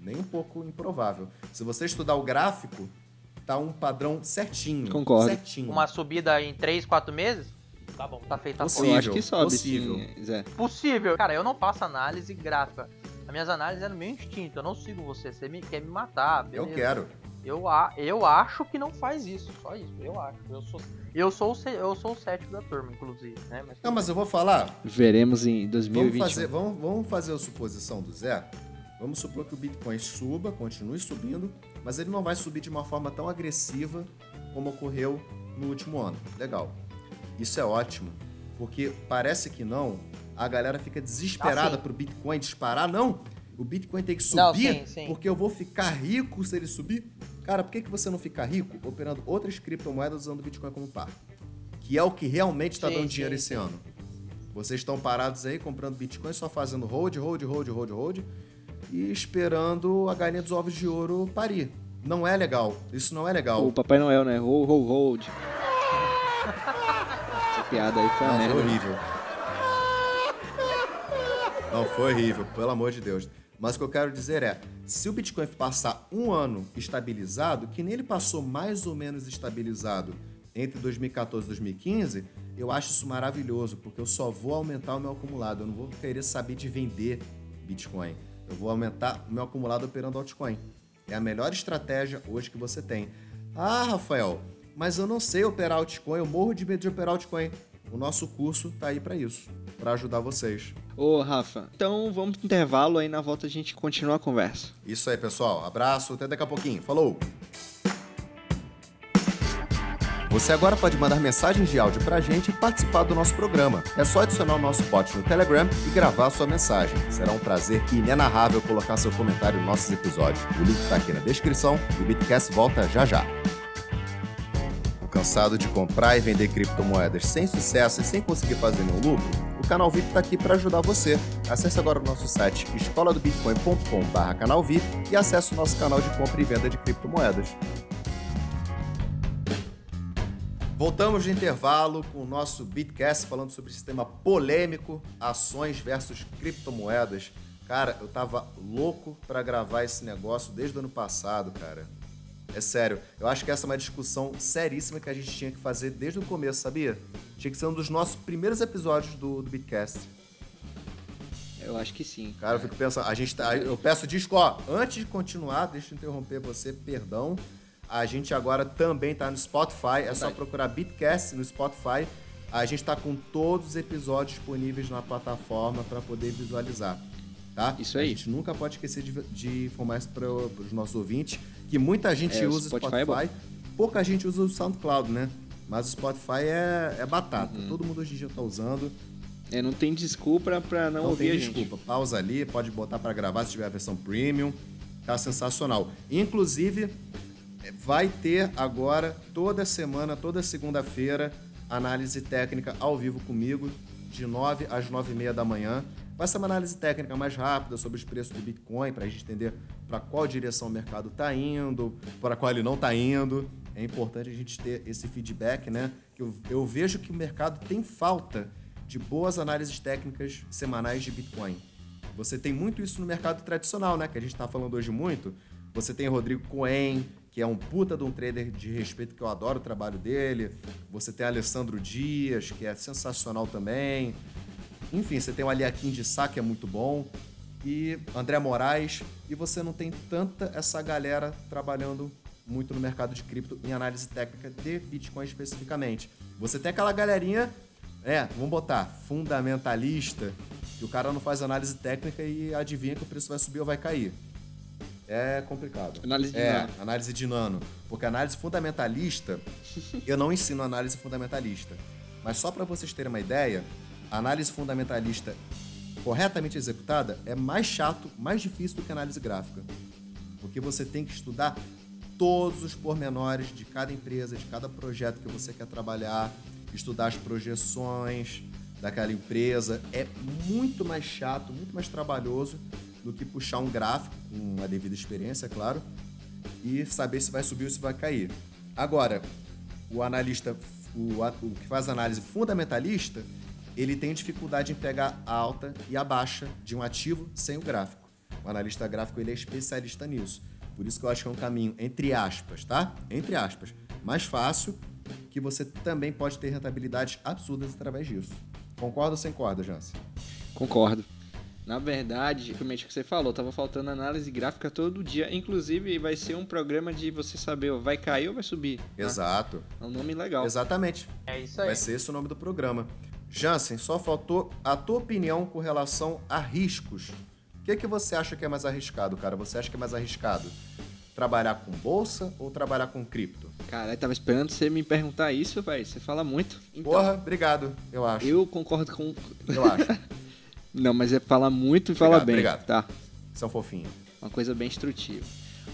Nem um pouco improvável. Se você estudar o gráfico, tá um padrão certinho. Concordo. Certinho. Uma subida em 3, 4 meses? Tá bom, tá feita a Possível. conta. eu acho que sobe, possível. sim, Zé. Possível. Cara, eu não faço análise gráfica. As minhas análises é no meu instinto. Eu não sigo você. Você me, quer me matar. Eu beleza. quero. Eu, a, eu acho que não faz isso. Só isso. Eu acho. Eu sou, eu sou, o, eu sou o cético da turma, inclusive. Né? Mas, Não, mas eu vou falar. Veremos em Vamos 2021. fazer, vamos, vamos fazer a suposição do Zé. Vamos supor que o Bitcoin suba, continue subindo, mas ele não vai subir de uma forma tão agressiva como ocorreu no último ano. Legal. Isso é ótimo, porque parece que não, a galera fica desesperada Ah, pro Bitcoin disparar. Não, o Bitcoin tem que Não, subir sim, sim. porque eu vou ficar rico se ele subir. Cara, por que, que você não fica rico operando outras criptomoedas usando o Bitcoin como par? Que é o que realmente está dando sim, dinheiro esse sim. ano. Vocês estão parados aí comprando Bitcoin, só fazendo hold, hold, hold, hold, hold e esperando a galinha dos ovos de ouro parir. Não é legal. Isso não é legal. O Papai Noel, né? Hold, hold, hold. Essa piada aí foi uma Não, merda. foi horrível. Não, foi horrível, pelo amor de Deus. Mas o que eu quero dizer é, se o Bitcoin passar um ano estabilizado, que nele passou mais ou menos estabilizado entre 2014 e 2015, eu acho isso maravilhoso, porque eu só vou aumentar o meu acumulado. Eu não vou querer saber de vender Bitcoin. Eu vou aumentar o meu acumulado operando altcoin. É a melhor estratégia hoje que você tem. Ah, Rafael, mas eu não sei operar altcoin, eu morro de medo de operar altcoin. O nosso curso tá aí para isso, para ajudar vocês. Ô, Rafa, então vamos pro intervalo aí na volta a gente continua a conversa. Isso aí, pessoal. Abraço, até daqui a pouquinho. Falou! Você agora pode mandar mensagens de áudio pra gente e participar do nosso programa. É só adicionar o nosso bot no Telegram e gravar a sua mensagem. Será um prazer inenarrável colocar seu comentário nos nossos episódios. O link tá aqui na descrição e o Bitcast volta já já. Cansado de comprar e vender criptomoedas sem sucesso e sem conseguir fazer nenhum lucro? O canal VIP está aqui para ajudar você. Acesse agora o nosso site escoladobitcoin.com.br canal VIP e acesse o nosso canal de compra e venda de criptomoedas. Voltamos de intervalo com o nosso Bitcast falando sobre sistema polêmico, ações versus criptomoedas. Cara, eu tava louco para gravar esse negócio desde o ano passado, cara. É sério, eu acho que essa é uma discussão seríssima que a gente tinha que fazer desde o começo, sabia? Tinha que ser um dos nossos primeiros episódios do, do Bitcast. Eu acho que sim. Cara, eu fico pensando, a gente tá, eu peço desculpa, ó, antes de continuar, deixa eu interromper você, perdão. A gente agora também tá no Spotify, é só procurar Bitcast no Spotify. A gente tá com todos os episódios disponíveis na plataforma para poder visualizar, tá? Isso A aí. gente nunca pode esquecer de, de informar isso para os nossos ouvintes, que muita gente É, usa o Spotify Spotify, é pouca gente usa o SoundCloud, né? Mas o Spotify é, é batata, Uhum. todo mundo hoje em dia tá usando. É, não tem desculpa pra não, Não ouvir tem a gente. desculpa. Pausa ali, pode botar para gravar se tiver a versão premium. Tá sensacional. Inclusive, vai ter agora, toda semana, toda segunda-feira, análise técnica ao vivo comigo, de 9 às 9 e meia da manhã. Vai ser uma análise técnica mais rápida sobre os preços do Bitcoin, para a gente entender para qual direção o mercado está indo, para qual ele não está indo. É importante a gente ter esse feedback, né? Eu, eu vejo que o mercado tem falta de boas análises técnicas semanais de Bitcoin. Você tem muito isso no mercado tradicional, né? Que a gente está falando hoje muito. Você tem Rodrigo Cohen, que é um puta de um trader de respeito, que eu adoro o trabalho dele. Você tem Alessandro Dias, que é sensacional também. Enfim, você tem o Aliakim de Sá, que é muito bom. E André Moraes. E você não tem tanta essa galera trabalhando muito no mercado de cripto em análise técnica de Bitcoin especificamente. Você tem aquela galerinha, é, vamos botar, fundamentalista, que o cara não faz análise técnica e adivinha que o preço vai subir ou vai cair. É complicado. Análise de é, nano. análise de nano. Porque análise fundamentalista, eu não ensino análise fundamentalista. Mas só para vocês terem uma ideia, a análise fundamentalista corretamente executada é mais chato, mais difícil do que a análise gráfica. Porque você tem que estudar todos os pormenores de cada empresa, de cada projeto que você quer trabalhar, estudar as projeções daquela empresa. É muito mais chato, muito mais trabalhoso do que puxar um gráfico, com uma devida experiência, é claro, e saber se vai subir ou se vai cair. Agora, o analista, o, o que faz análise fundamentalista, ele tem dificuldade em pegar a alta e a baixa de um ativo sem o gráfico. O analista gráfico ele é especialista nisso. Por isso que eu acho que é um caminho, entre aspas, tá? Entre aspas, mais fácil, que você também pode ter rentabilidades absurdas através disso. Concorda ou sem corda, Jansen? Concordo. Na verdade, como que você falou, tava faltando análise gráfica todo dia. Inclusive, vai ser um programa de você saber, vai cair ou vai subir. Tá? Exato. É um nome legal. Exatamente. É isso aí. Vai ser esse o nome do programa. Jansen, só faltou a tua opinião com relação a riscos. O que, que você acha que é mais arriscado, cara? Você acha que é mais arriscado trabalhar com bolsa ou trabalhar com cripto? Cara, eu tava esperando você me perguntar isso, velho. Você fala muito. Então, Porra, obrigado, eu acho. Eu concordo com. Eu acho. Não, mas é falar muito e falar bem. Obrigado. Tá. São fofinhos. Uma coisa bem instrutiva.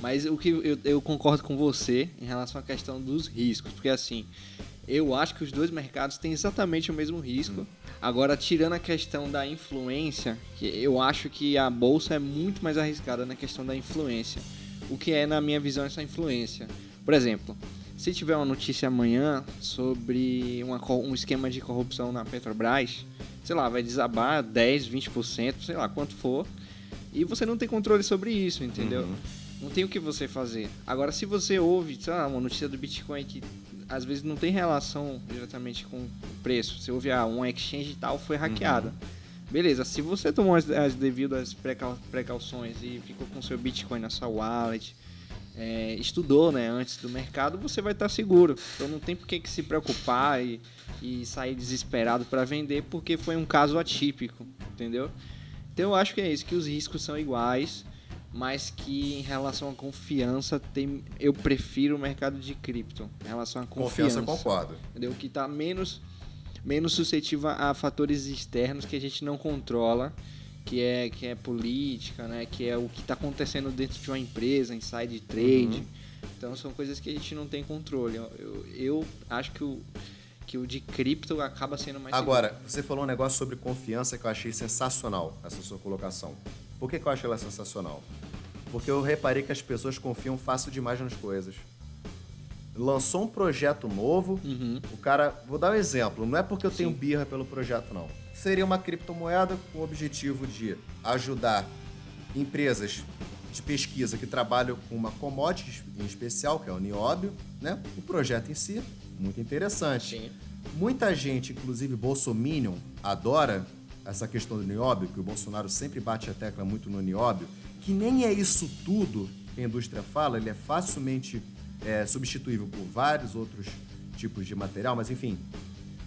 Mas o que eu, eu, concordo com você em relação à questão dos riscos, porque assim, eu acho que os dois mercados têm exatamente o mesmo risco. Hum. Agora, tirando a questão da influência, que eu acho que a bolsa é muito mais arriscada na questão da influência. O que é, na minha visão, essa influência? Por exemplo, se tiver uma notícia amanhã sobre uma, um esquema de corrupção na Petrobras, sei lá, vai desabar 10, 20%, sei lá quanto for, e você não tem controle sobre isso, entendeu? Uhum. Não tem o que você fazer. Agora, se você ouve, sei lá, uma notícia do Bitcoin que às vezes não tem relação diretamente com o preço, você ouve, ah, um exchange tal foi hackeada. Uhum. Beleza, se você tomou as, as devidas precauções e ficou com seu Bitcoin na sua wallet, é, estudou né, antes do mercado, você vai estar seguro. Então não tem por que se preocupar e, e sair desesperado para vender porque foi um caso atípico, entendeu? Então eu acho que é isso, que os riscos são iguais, mas que em relação à confiança tem, eu prefiro o mercado de cripto. Em relação à confiança, confiança concordo. Entendeu? Que está menos menos suscetível a fatores externos que a gente não controla que é, que é política, né? Que é o que está acontecendo dentro de uma empresa, inside trade. Uhum. Então são coisas que a gente não tem controle. Eu, eu, eu, acho que o, que o de cripto acaba sendo mais. Agora, seguro. você falou um negócio sobre confiança que eu achei sensacional, essa sua colocação. Por que, que eu acho ela sensacional? Porque eu reparei que as pessoas confiam fácil demais nas coisas lançou um projeto novo, uhum. o cara. Vou dar um exemplo, não é porque eu tenho Sim. birra pelo projeto, não seria uma criptomoeda com o objetivo de ajudar empresas de pesquisa que trabalham com uma commodity em especial, que é o nióbio, né? O projeto em si, muito interessante. Sim. Muita gente, inclusive Bolsominion, adora essa questão do nióbio, que o Bolsonaro sempre bate a tecla muito no nióbio, que nem é isso tudo que a indústria fala, ele é facilmente é, substituível por vários outros tipos de material, mas enfim,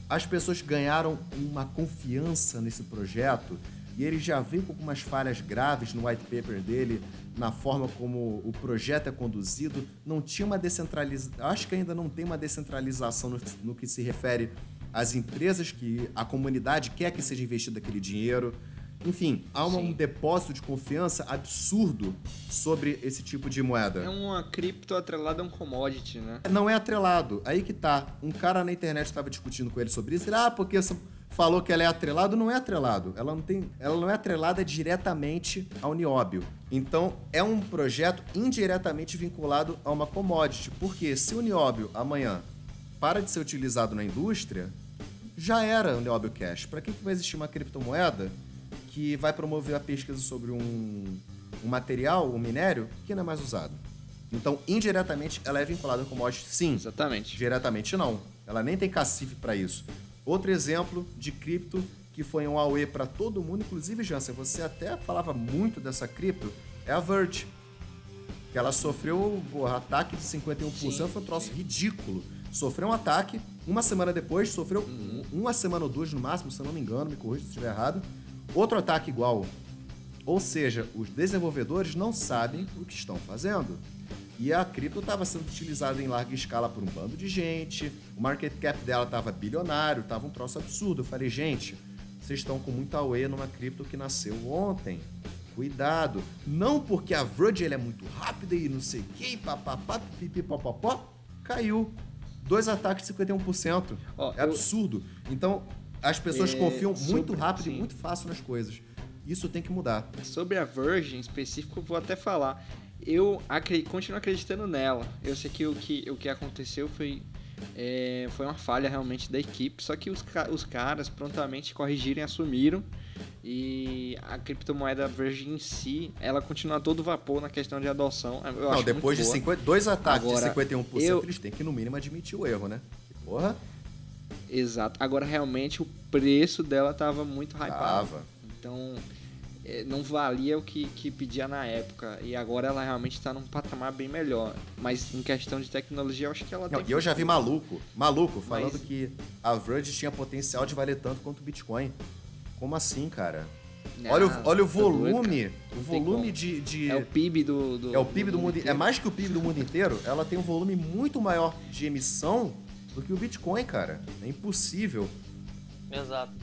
as pessoas ganharam uma confiança nesse projeto e ele já vem com algumas falhas graves no white paper dele, na forma como o projeto é conduzido. Não tinha uma descentralização, acho que ainda não tem uma descentralização no, no que se refere às empresas que a comunidade quer que seja investido aquele dinheiro. Enfim, há um depósito de confiança absurdo sobre esse tipo de moeda. É uma cripto atrelada a um commodity, né? Não é atrelado. Aí que tá. Um cara na internet estava discutindo com ele sobre isso. Ele, ah, porque você falou que ela é atrelado, não é atrelado. Ela não tem, ela não é atrelada diretamente ao nióbio. Então, é um projeto indiretamente vinculado a uma commodity, porque se o nióbio amanhã para de ser utilizado na indústria, já era o nióbio cash. Para que, que vai existir uma criptomoeda que vai promover a pesquisa sobre um, um material, um minério, que não é mais usado. Então, indiretamente, ela é vinculada com commodity, sim. Exatamente. Diretamente, não. Ela nem tem cacife para isso. Outro exemplo de cripto que foi um AUE para todo mundo, inclusive, Jansen, você até falava muito dessa cripto, é a Verge. Que ela sofreu um ataque de 51%, sim, foi um troço sim. ridículo. Sofreu um ataque, uma semana depois, sofreu uhum. uma semana ou duas no máximo, se eu não me engano, me corrija se estiver errado Outro ataque igual. Ou seja, os desenvolvedores não sabem o que estão fazendo. E a cripto estava sendo utilizada em larga escala por um bando de gente, o market cap dela estava bilionário, estava um troço absurdo. Eu falei, gente, vocês estão com muita UE numa cripto que nasceu ontem. Cuidado. Não porque a Virgin é muito rápida e não sei o que, papapá, pipipopopó, caiu. Dois ataques de 51%. Oh, é absurdo. Então, as pessoas é, confiam muito rápido sim. e muito fácil nas coisas. Isso tem que mudar. Sobre a Virgin em específico, eu vou até falar. Eu acre- continuo acreditando nela. Eu sei que o que, o que aconteceu foi, é, foi uma falha realmente da equipe. Só que os, os caras prontamente corrigiram e assumiram. E a criptomoeda Virgin em si, ela continua todo vapor na questão de adoção. Eu não, acho depois de muito boa. 50, dois ataques Agora, de 51%, eu- eles têm que no mínimo admitir o erro, né? Porra, Exato. Agora, realmente, o preço dela tava muito hypado. tava. Então, é, não valia o que, que pedia na época. E agora ela realmente está num patamar bem melhor. Mas em questão de tecnologia, eu acho que ela Não, tem e eu já vi maluco, maluco, falando Mas- que a Verge tinha potencial de valer tanto quanto o Bitcoin. Como assim, cara? Ah, olha o, olha o tá doido, volume, o volume de... de- É o PIB do, do é o PIB do mundo, é inteiro. mais que o PIB do mundo inteiro, ela tem um volume muito maior de emissão do que o Bitcoin, cara. É impossível. Exato.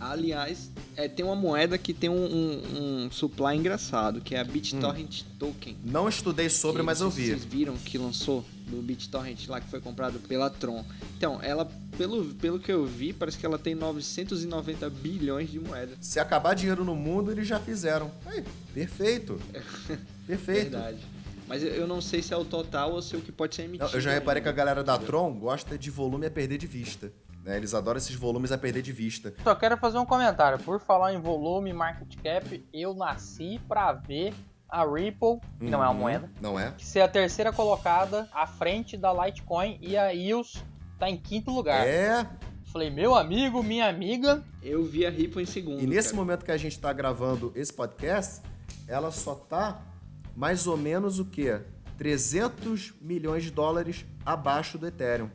Aliás, é, tem uma moeda que tem um, um- um supply engraçado, que é a BitTorrent Token. Não estudei sobre, E mas eu vi. Vocês viram que lançou do BitTorrent lá que foi comprado pela Tron. Então, ela, pelo, pelo que eu vi, parece que ela tem 990 bilhões de moedas. Se acabar dinheiro no mundo, eles já fizeram. Aí, perfeito. Perfeito. Verdade. Mas eu- não sei se é o total ou se é o que pode ser emitido. Não, eu já reparei que a ainda. galera da Tron gosta de volume a perder de vista. né? Eles adoram esses volumes a perder de vista. Só quero fazer um comentário. Por falar em volume e market cap, eu nasci pra ver a Ripple, que não é uma Uhum, moeda, Não é? ser a terceira colocada à frente da Litecoin e a EOS tá em quinto lugar. É. Falei, meu amigo, minha amiga, Eu vi a Ripple em segundo. E nesse cara. momento que a gente tá gravando esse podcast, ela só tá mais ou menos o quê? 300 milhões de dólares abaixo do Ethereum.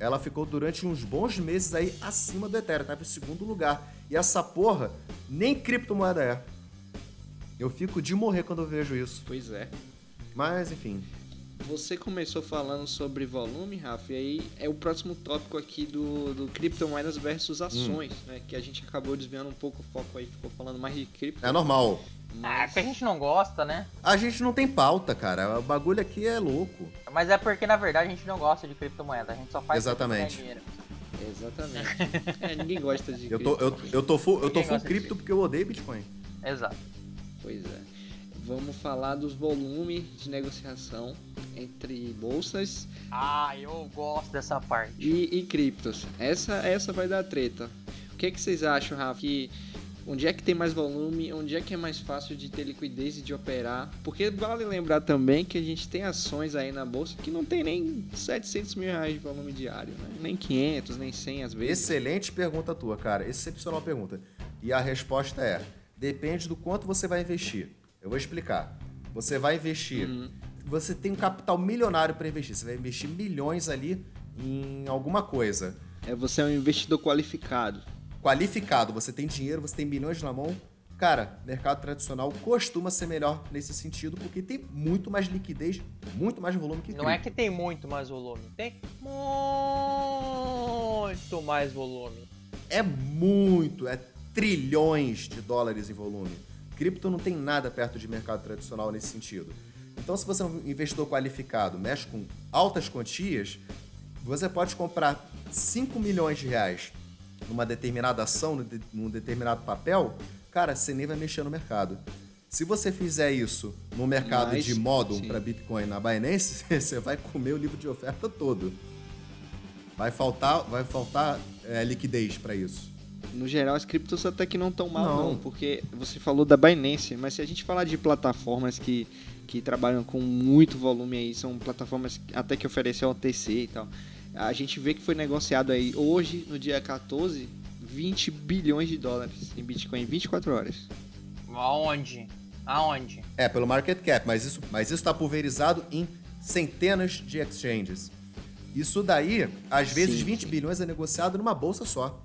Ela ficou durante uns bons meses aí acima do Ethereum, tava em segundo lugar. E essa porra nem criptomoeda é. Eu fico de morrer quando eu vejo isso. Pois é. Mas, enfim. Você começou falando sobre volume, Rafa, e aí é o próximo tópico aqui do, do criptomoedas versus ações, Hum. né? Que a gente acabou desviando um pouco o foco aí, ficou falando mais de cripto. É normal. Ah, mas- que a gente não gosta, né? A gente não tem pauta, cara. O bagulho aqui é louco. Mas é porque, na verdade, a gente não gosta de criptomoeda. A gente só faz Exatamente. dinheiro. Exatamente. é, ninguém gosta de Eu tô, eu, eu tô full, eu tô full cripto porque eu odeio Bitcoin. Exato. Pois é. Vamos falar dos volumes de negociação entre bolsas Ah, eu gosto dessa parte. e, e criptos. Essa, essa vai dar treta. O que, é que vocês acham, Rafa? Que onde é que tem mais volume? Onde é que é mais fácil de ter liquidez e de operar? Porque vale lembrar também que a gente tem ações aí na bolsa que não tem nem 700 mil reais de volume diário, né? Nem 500, nem 100 às vezes. Excelente pergunta tua, cara. Excepcional pergunta. E a resposta é: depende do quanto você vai investir. Eu vou explicar. Você vai investir. Uhum. Você tem um capital milionário para investir. Você vai investir milhões ali em alguma coisa. É você é um investidor qualificado. Qualificado, você tem dinheiro, você tem milhões na mão. Cara, mercado tradicional costuma ser melhor nesse sentido porque tem muito mais liquidez, muito mais volume que Não é que tem muito mais volume, tem muito mais volume. é muito, é trilhões de dólares em volume. Cripto não tem nada perto de mercado tradicional nesse sentido. Então, se você é um investidor qualificado, mexe com altas quantias, você pode comprar 5 milhões de reais numa determinada ação, num de- num determinado papel, cara, você nem vai mexer no mercado. Se você fizer isso no mercado Mas, de modo sim. para Bitcoin na Binance, você vai comer o livro de oferta todo. Vai faltar, vai faltar é, liquidez para isso. No geral, as criptos até que não estão mal, não. Não. porque você falou da Binance, mas se a gente falar de plataformas que, que trabalham com muito volume aí, são plataformas até que oferecem OTC e tal, a gente vê que foi negociado aí hoje, no dia 14, 20 bilhões de dólares em Bitcoin em 24 horas. Aonde? Aonde? É, pelo market cap, mas isso mas isso está pulverizado em centenas de exchanges. Isso daí, às vezes, Sim, 20 sim. bilhões é negociado numa bolsa só.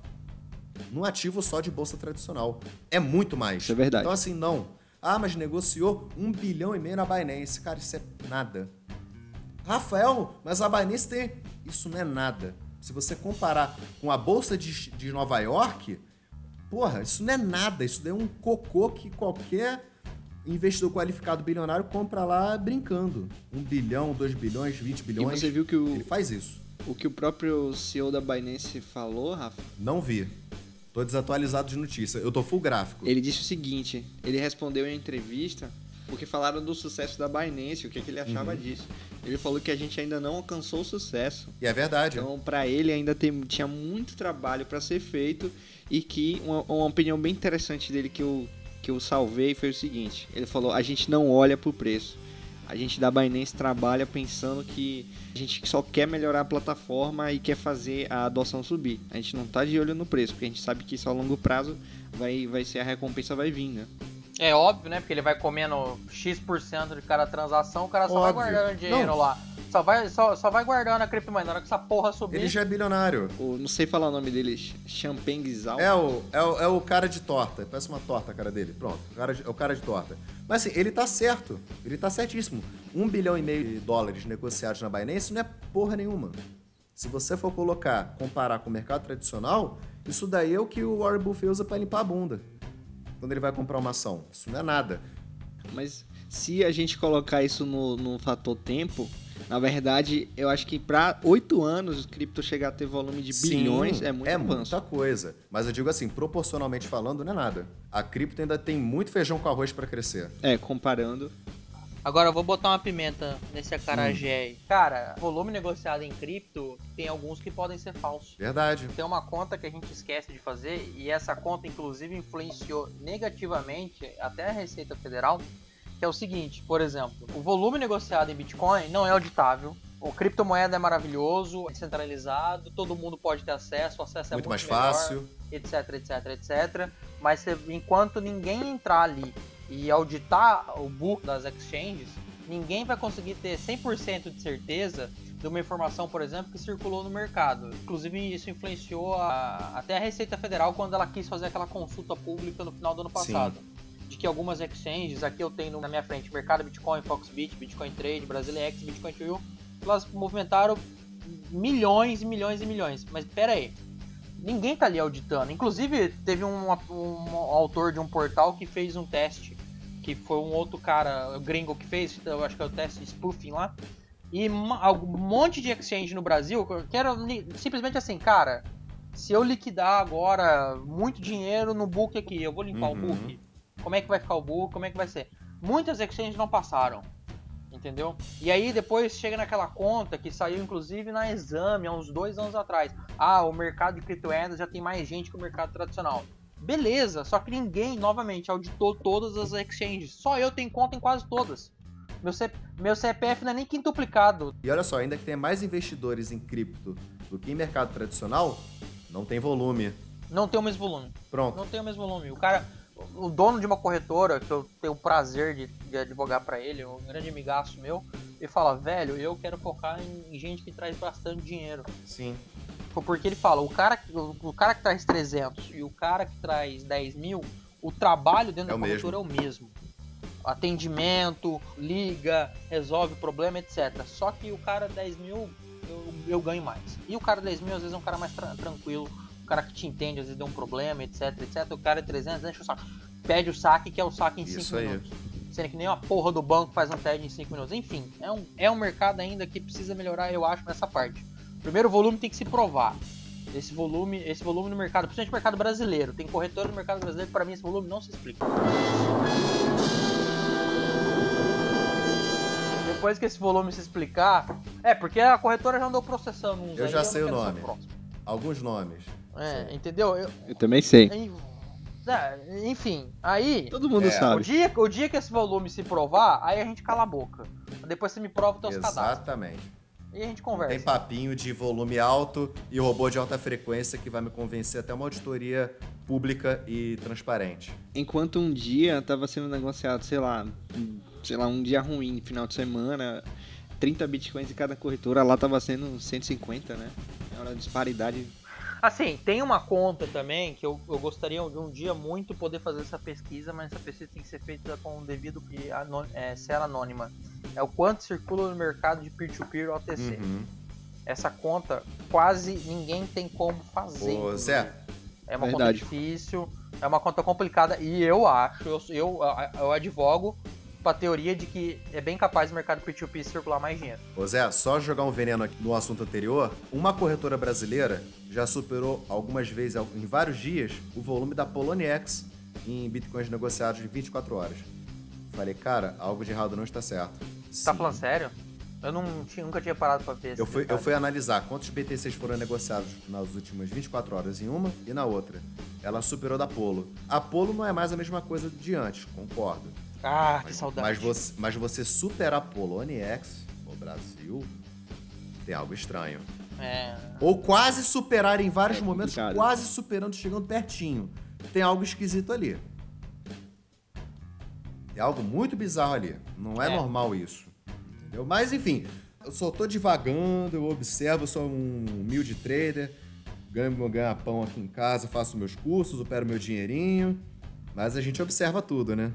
Num ativo só de bolsa tradicional. É muito mais. Isso é verdade. Então, assim, não. Ah, mas negociou um bilhão e meio na Binance. Cara, isso é nada. Rafael, mas a Binance tem. Isso não é nada. Se você comparar com a bolsa de, de Nova York, porra, isso não é nada. Isso é um cocô que qualquer investidor qualificado bilionário compra lá brincando. Um bilhão, dois bilhões, 20 E bilhões. você viu que o, Ele faz isso. o que o próprio CEO da Binance falou, Rafa? Não vi. Tô desatualizado de notícia. Eu tô full gráfico. Ele disse o seguinte: ele respondeu em entrevista porque falaram do sucesso da Binance, o que, que ele achava Uhum. disso. Ele falou que a gente ainda não alcançou o sucesso. E é verdade. Então, para ele ainda tem, tinha muito trabalho para ser feito e que uma, uma opinião bem interessante dele que eu, que eu salvei foi o seguinte: ele falou, a gente não olha pro preço. A gente da Binance trabalha pensando que a gente só quer melhorar a plataforma e quer fazer a adoção subir. A gente não tá de olho no preço, porque a gente sabe que isso a longo prazo vai, vai ser a recompensa vai vir, né? É óbvio, né? Porque ele vai comendo X% de cada transação, o cara só vai Óbvio. guardando dinheiro Não. lá. Só vai, só, só vai guardando a criptomoeda. Na hora que essa porra subir. Ele já é bilionário. O, não sei falar o nome dele, Champagne Gizal. É o, é, o, é o cara de torta. Parece uma torta a cara dele. Pronto. O cara de- é o cara de torta. Mas assim, ele tá certo. Ele tá certíssimo. Um bilhão e meio de dólares negociados na Binance não é porra nenhuma. Se você for colocar, comparar com o mercado tradicional, isso daí é o que o Warren Buffett usa pra limpar a bunda. Quando ele vai comprar uma ação. Isso não é nada. Mas se a gente colocar isso no, no fator tempo, na verdade, eu acho que para oito anos o cripto chegar a ter volume de Sim, bilhões é muito é avanço. muita coisa. Mas eu digo assim, proporcionalmente falando, não é nada. A cripto ainda tem muito feijão com arroz pra crescer. É, comparando. Agora eu vou botar uma pimenta nesse acarajé Hum. aí. Cara, volume negociado em cripto tem alguns que podem ser falsos. Verdade. Tem uma conta que a gente esquece de fazer e essa conta inclusive influenciou negativamente até a Receita Federal, que é o seguinte, por exemplo, o volume negociado em Bitcoin não é auditável. O criptomoeda é maravilhoso, é descentralizado, todo mundo pode ter acesso, o acesso é muito muito mais melhor, fácil. etc, etc, etc. Mas enquanto ninguém entrar ali e auditar o book das exchanges, ninguém vai conseguir ter 100% de certeza de uma informação, por exemplo, que circulou no mercado. Inclusive, isso influenciou a- até a Receita Federal quando ela quis fazer aquela consulta pública no final do ano passado. De que algumas exchanges, aqui eu tenho na minha frente Mercado Bitcoin, Foxbit, Bitcoin Trade, Brasilex, Bitcoin Trio, elas movimentaram milhões e milhões e milhões. Mas pera aí, ninguém tá ali auditando. Inclusive, teve um, um autor de um portal que fez um teste, que foi um outro cara, gringo que fez, eu acho que é o teste spoofing lá. E um monte de exchange no Brasil, que era simplesmente assim, cara, se eu liquidar agora muito dinheiro no book aqui, eu vou limpar Uhum. o book? Como é que vai ficar o book? Como é que vai ser? Muitas exchanges não passaram. Entendeu? E aí depois chega naquela conta que saiu inclusive na exame há uns dois anos atrás. Ah, o mercado de criptomoedas já tem mais gente que o mercado tradicional. Beleza, só que ninguém, novamente, auditou todas as exchanges. Só eu tenho conta em quase todas. Meu, C- meu CPF não é nem quintuplicado. E olha só, ainda que tenha mais investidores em cripto do que em mercado tradicional, não tem volume. Não tem o mesmo volume. Pronto. Não tem o mesmo volume. O cara, o dono de uma corretora, que eu tenho o prazer de, de advogar pra ele, um grande amigaço meu, ele fala, velho, eu quero focar em, gente que traz bastante dinheiro. Sim. Porque ele fala, o cara, que- o, o cara que traz 300 e o cara que traz 10 mil, o trabalho dentro É da corretora é o mesmo. Atendimento, liga, resolve o problema, etc. Só que o cara 10 mil, eu, eu ganho mais. E o cara 10 mil, às vezes, é um cara mais tra- tranquilo. O cara que te entende, às vezes deu um problema, etc, etc. O cara é 300, enche o saco. Pede o saque, que é o saque em 5 Isso aí. minutos. Sendo que nem uma porra do banco faz um TED em 5 minutos. Enfim, é um, é um mercado ainda que precisa melhorar, eu acho, nessa parte. Primeiro, o volume tem que se provar. Esse volume, esse volume no mercado, principalmente no mercado brasileiro. Tem corretora no mercado brasileiro pra mim, esse volume não se explica. Depois que esse volume se explicar. É, porque a corretora já andou processando uns Eu aí, já sei o quero ser nome. Alguns nomes. É, entendeu? Eu- Eu também sei. é, enfim, aí. Todo mundo É, O sabe. dia, o dia que esse volume se provar, aí a gente cala a boca. Depois você me prova os teus cadastros. Exatamente. E a gente Tem conversa. papinho de volume alto e robô de alta frequência que vai me convencer até uma auditoria pública e transparente. Enquanto um dia tava sendo negociado, sei lá, um- sei lá, um dia ruim, final de semana, 30 bitcoins em cada corretora, lá tava sendo 150, né? É uma disparidade. Assim, tem uma conta também que eu, eu gostaria de um dia muito poder fazer essa pesquisa, mas essa pesquisa tem que ser feita com o devido e anon- é, ser anônima. É o quanto circula no mercado de peer-to-peer OTC. Uhum. Essa conta quase ninguém tem como fazer. Ô, Zé, É uma Verdade. conta difícil, é uma conta complicada e eu acho, eu, eu, eu advogo pra teoria de que é bem capaz o mercado P2P circular mais dinheiro. Ô Zé, só jogar um veneno aqui no assunto anterior, uma corretora brasileira já superou algumas vezes, em vários dias, o volume da Poloniex em bitcoins negociados em 24 horas. Falei, cara, algo de errado não está certo. Você tá falando sério? Eu não tinha, nunca tinha parado pra ver. Eu fui, eu fui analisar quantos BTCs foram negociados nas últimas 24 horas em uma e na outra. Ela superou da Polo. A Polo não é mais a mesma coisa de antes, concordo. Ah, mas, que saudade. Mas você, mas você superar a Polo ONIX no Brasil tem algo estranho. É. Ou quase superar em vários É momentos, quase superando, chegando pertinho. Tem algo esquisito ali. É algo muito bizarro ali. Não é, É. normal isso. Entendeu? Mas enfim, eu só tô divagando, eu observo, eu sou um humilde trader, ganho meu ganha-pão aqui em casa, faço meus cursos, opero meu dinheirinho. Mas a gente observa tudo, né?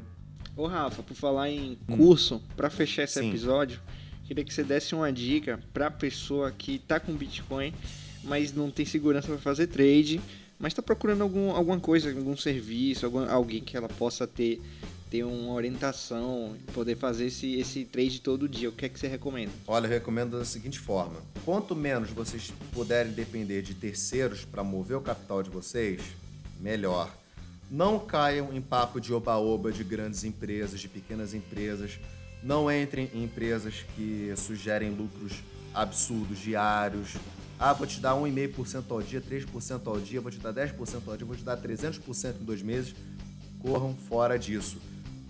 Ô Rafa, por falar em curso, pra fechar esse Sim. episódio, queria que você desse uma dica pra pessoa que tá com Bitcoin, mas não tem segurança pra fazer trade, mas tá procurando algum, alguma coisa, algum serviço, algum, alguém que ela possa ter, ter uma orientação, poder fazer esse, esse trade todo dia. O que é que você recomenda? Olha, eu recomendo da seguinte forma: quanto menos vocês puderem depender de terceiros para mover o capital de vocês, melhor. Não caiam em papo de oba-oba de grandes empresas, de pequenas empresas. Não entrem em empresas que sugerem lucros absurdos diários. Ah, vou te dar 1,5% ao dia, 3% ao dia, vou te dar 10% ao dia, vou te dar 300% em dois meses. Corram fora disso.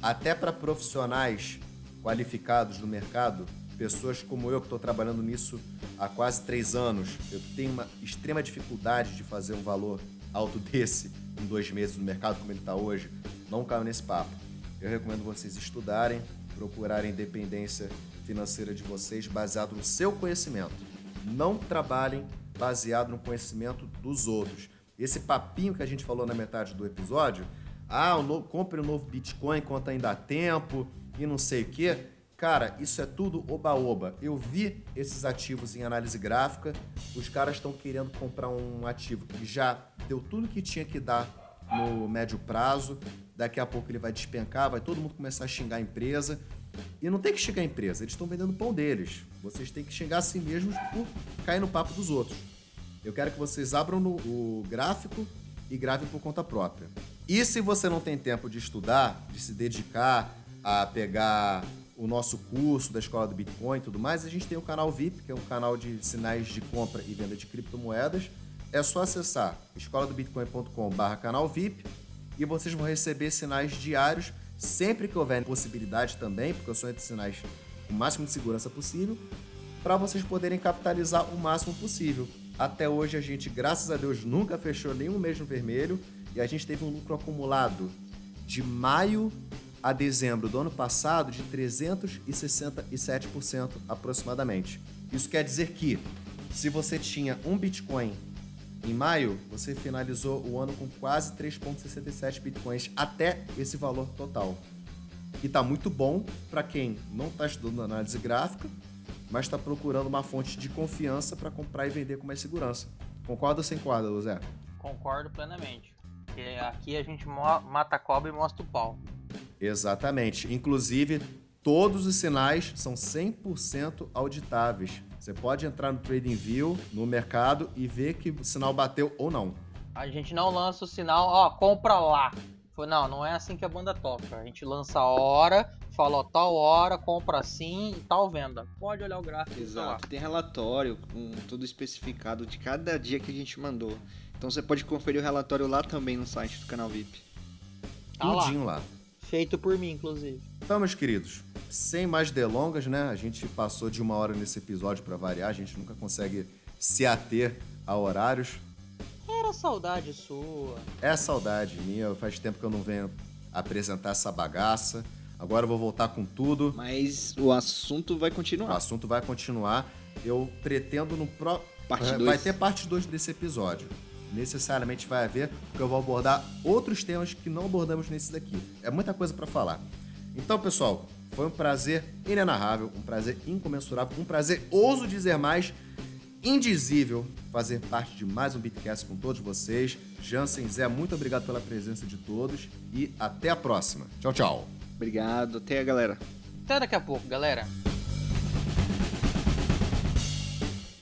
Até para profissionais qualificados no mercado, pessoas como eu que estou trabalhando nisso há quase três anos, eu tenho uma extrema dificuldade de fazer um valor alto desse em dois meses no mercado como ele está hoje. Não caio nesse papo. Eu recomendo vocês estudarem, procurarem independência financeira de vocês baseado no seu conhecimento. Não trabalhem baseado no conhecimento dos outros. Esse papinho que a gente falou na metade do episódio, ah, o no- compre um novo Bitcoin enquanto ainda há tempo e não sei o quê. Cara, isso é tudo oba-oba. Eu vi esses ativos em análise gráfica, os caras estão querendo comprar um ativo que já deu tudo que tinha que dar no médio prazo, daqui a pouco ele vai despencar, vai todo mundo começar a xingar a empresa. E não tem que xingar a empresa, eles estão vendendo pão deles. Vocês têm que xingar a si mesmos por cair no papo dos outros. Eu quero que vocês abram no, o gráfico e gravem por conta própria. E se você não tem tempo de estudar, de se dedicar a pegar o nosso curso da Escola do Bitcoin e tudo mais, a gente tem o canal VIP, que é um canal de sinais de compra e venda de criptomoedas. É só acessar escoladobitcoin.com.br canal VIP e vocês vão receber sinais diários sempre que houver possibilidade também, porque eu sou entre sinais com o máximo de segurança possível, para vocês poderem capitalizar o máximo possível. Até hoje a gente, graças a Deus, nunca fechou nenhum mês no vermelho e a gente teve um lucro acumulado de maio a dezembro do ano passado de 367% aproximadamente. Isso quer dizer que se você tinha um Bitcoin em maio, você finalizou o ano com quase 3,67 bitcoins até esse valor total. E está muito bom para quem não está estudando análise gráfica, mas está procurando uma fonte de confiança para comprar e vender com mais segurança. Concorda ou sem concorda, Zé? Concordo plenamente. Porque aqui a gente mata a cobra e mostra o pau. Exatamente. Inclusive, todos os sinais são 100% auditáveis. Você pode entrar no TradingView, no mercado e ver que o sinal bateu ou não. A gente não lança o sinal, ó, compra lá. Foi, Não, não é assim que a banda toca. A gente lança a hora, fala, ó, tal hora, compra assim e tal venda. Pode olhar o gráfico. tá lá. Exato. Tem relatório com tudo especificado de cada dia que a gente mandou. Então você pode conferir o relatório lá também no site do canal VIP. Tá lá. Tudinho lá. Feito por mim, inclusive. Então, meus queridos, sem mais delongas, né? A gente passou de uma hora nesse episódio para variar, a gente nunca consegue se ater a horários. Era saudade sua. É saudade minha, faz tempo que eu não venho apresentar essa bagaça. Agora eu vou voltar com tudo. Mas o assunto vai O continuar. assunto vai continuar. Eu pretendo no pro... Parte vai- dois. Vai ter parte 2 desse episódio. Necessariamente vai haver, porque eu vou abordar outros temas que não abordamos nesse daqui. É muita coisa para falar. Então, pessoal, foi um prazer inenarrável, um prazer incomensurável, um prazer, ouso dizer mais, indizível fazer parte de mais um Bitcast com todos vocês. Jansen, Zé, muito obrigado pela presença de todos e até a próxima. Tchau, tchau. Obrigado. Até galera. Até daqui a pouco, galera.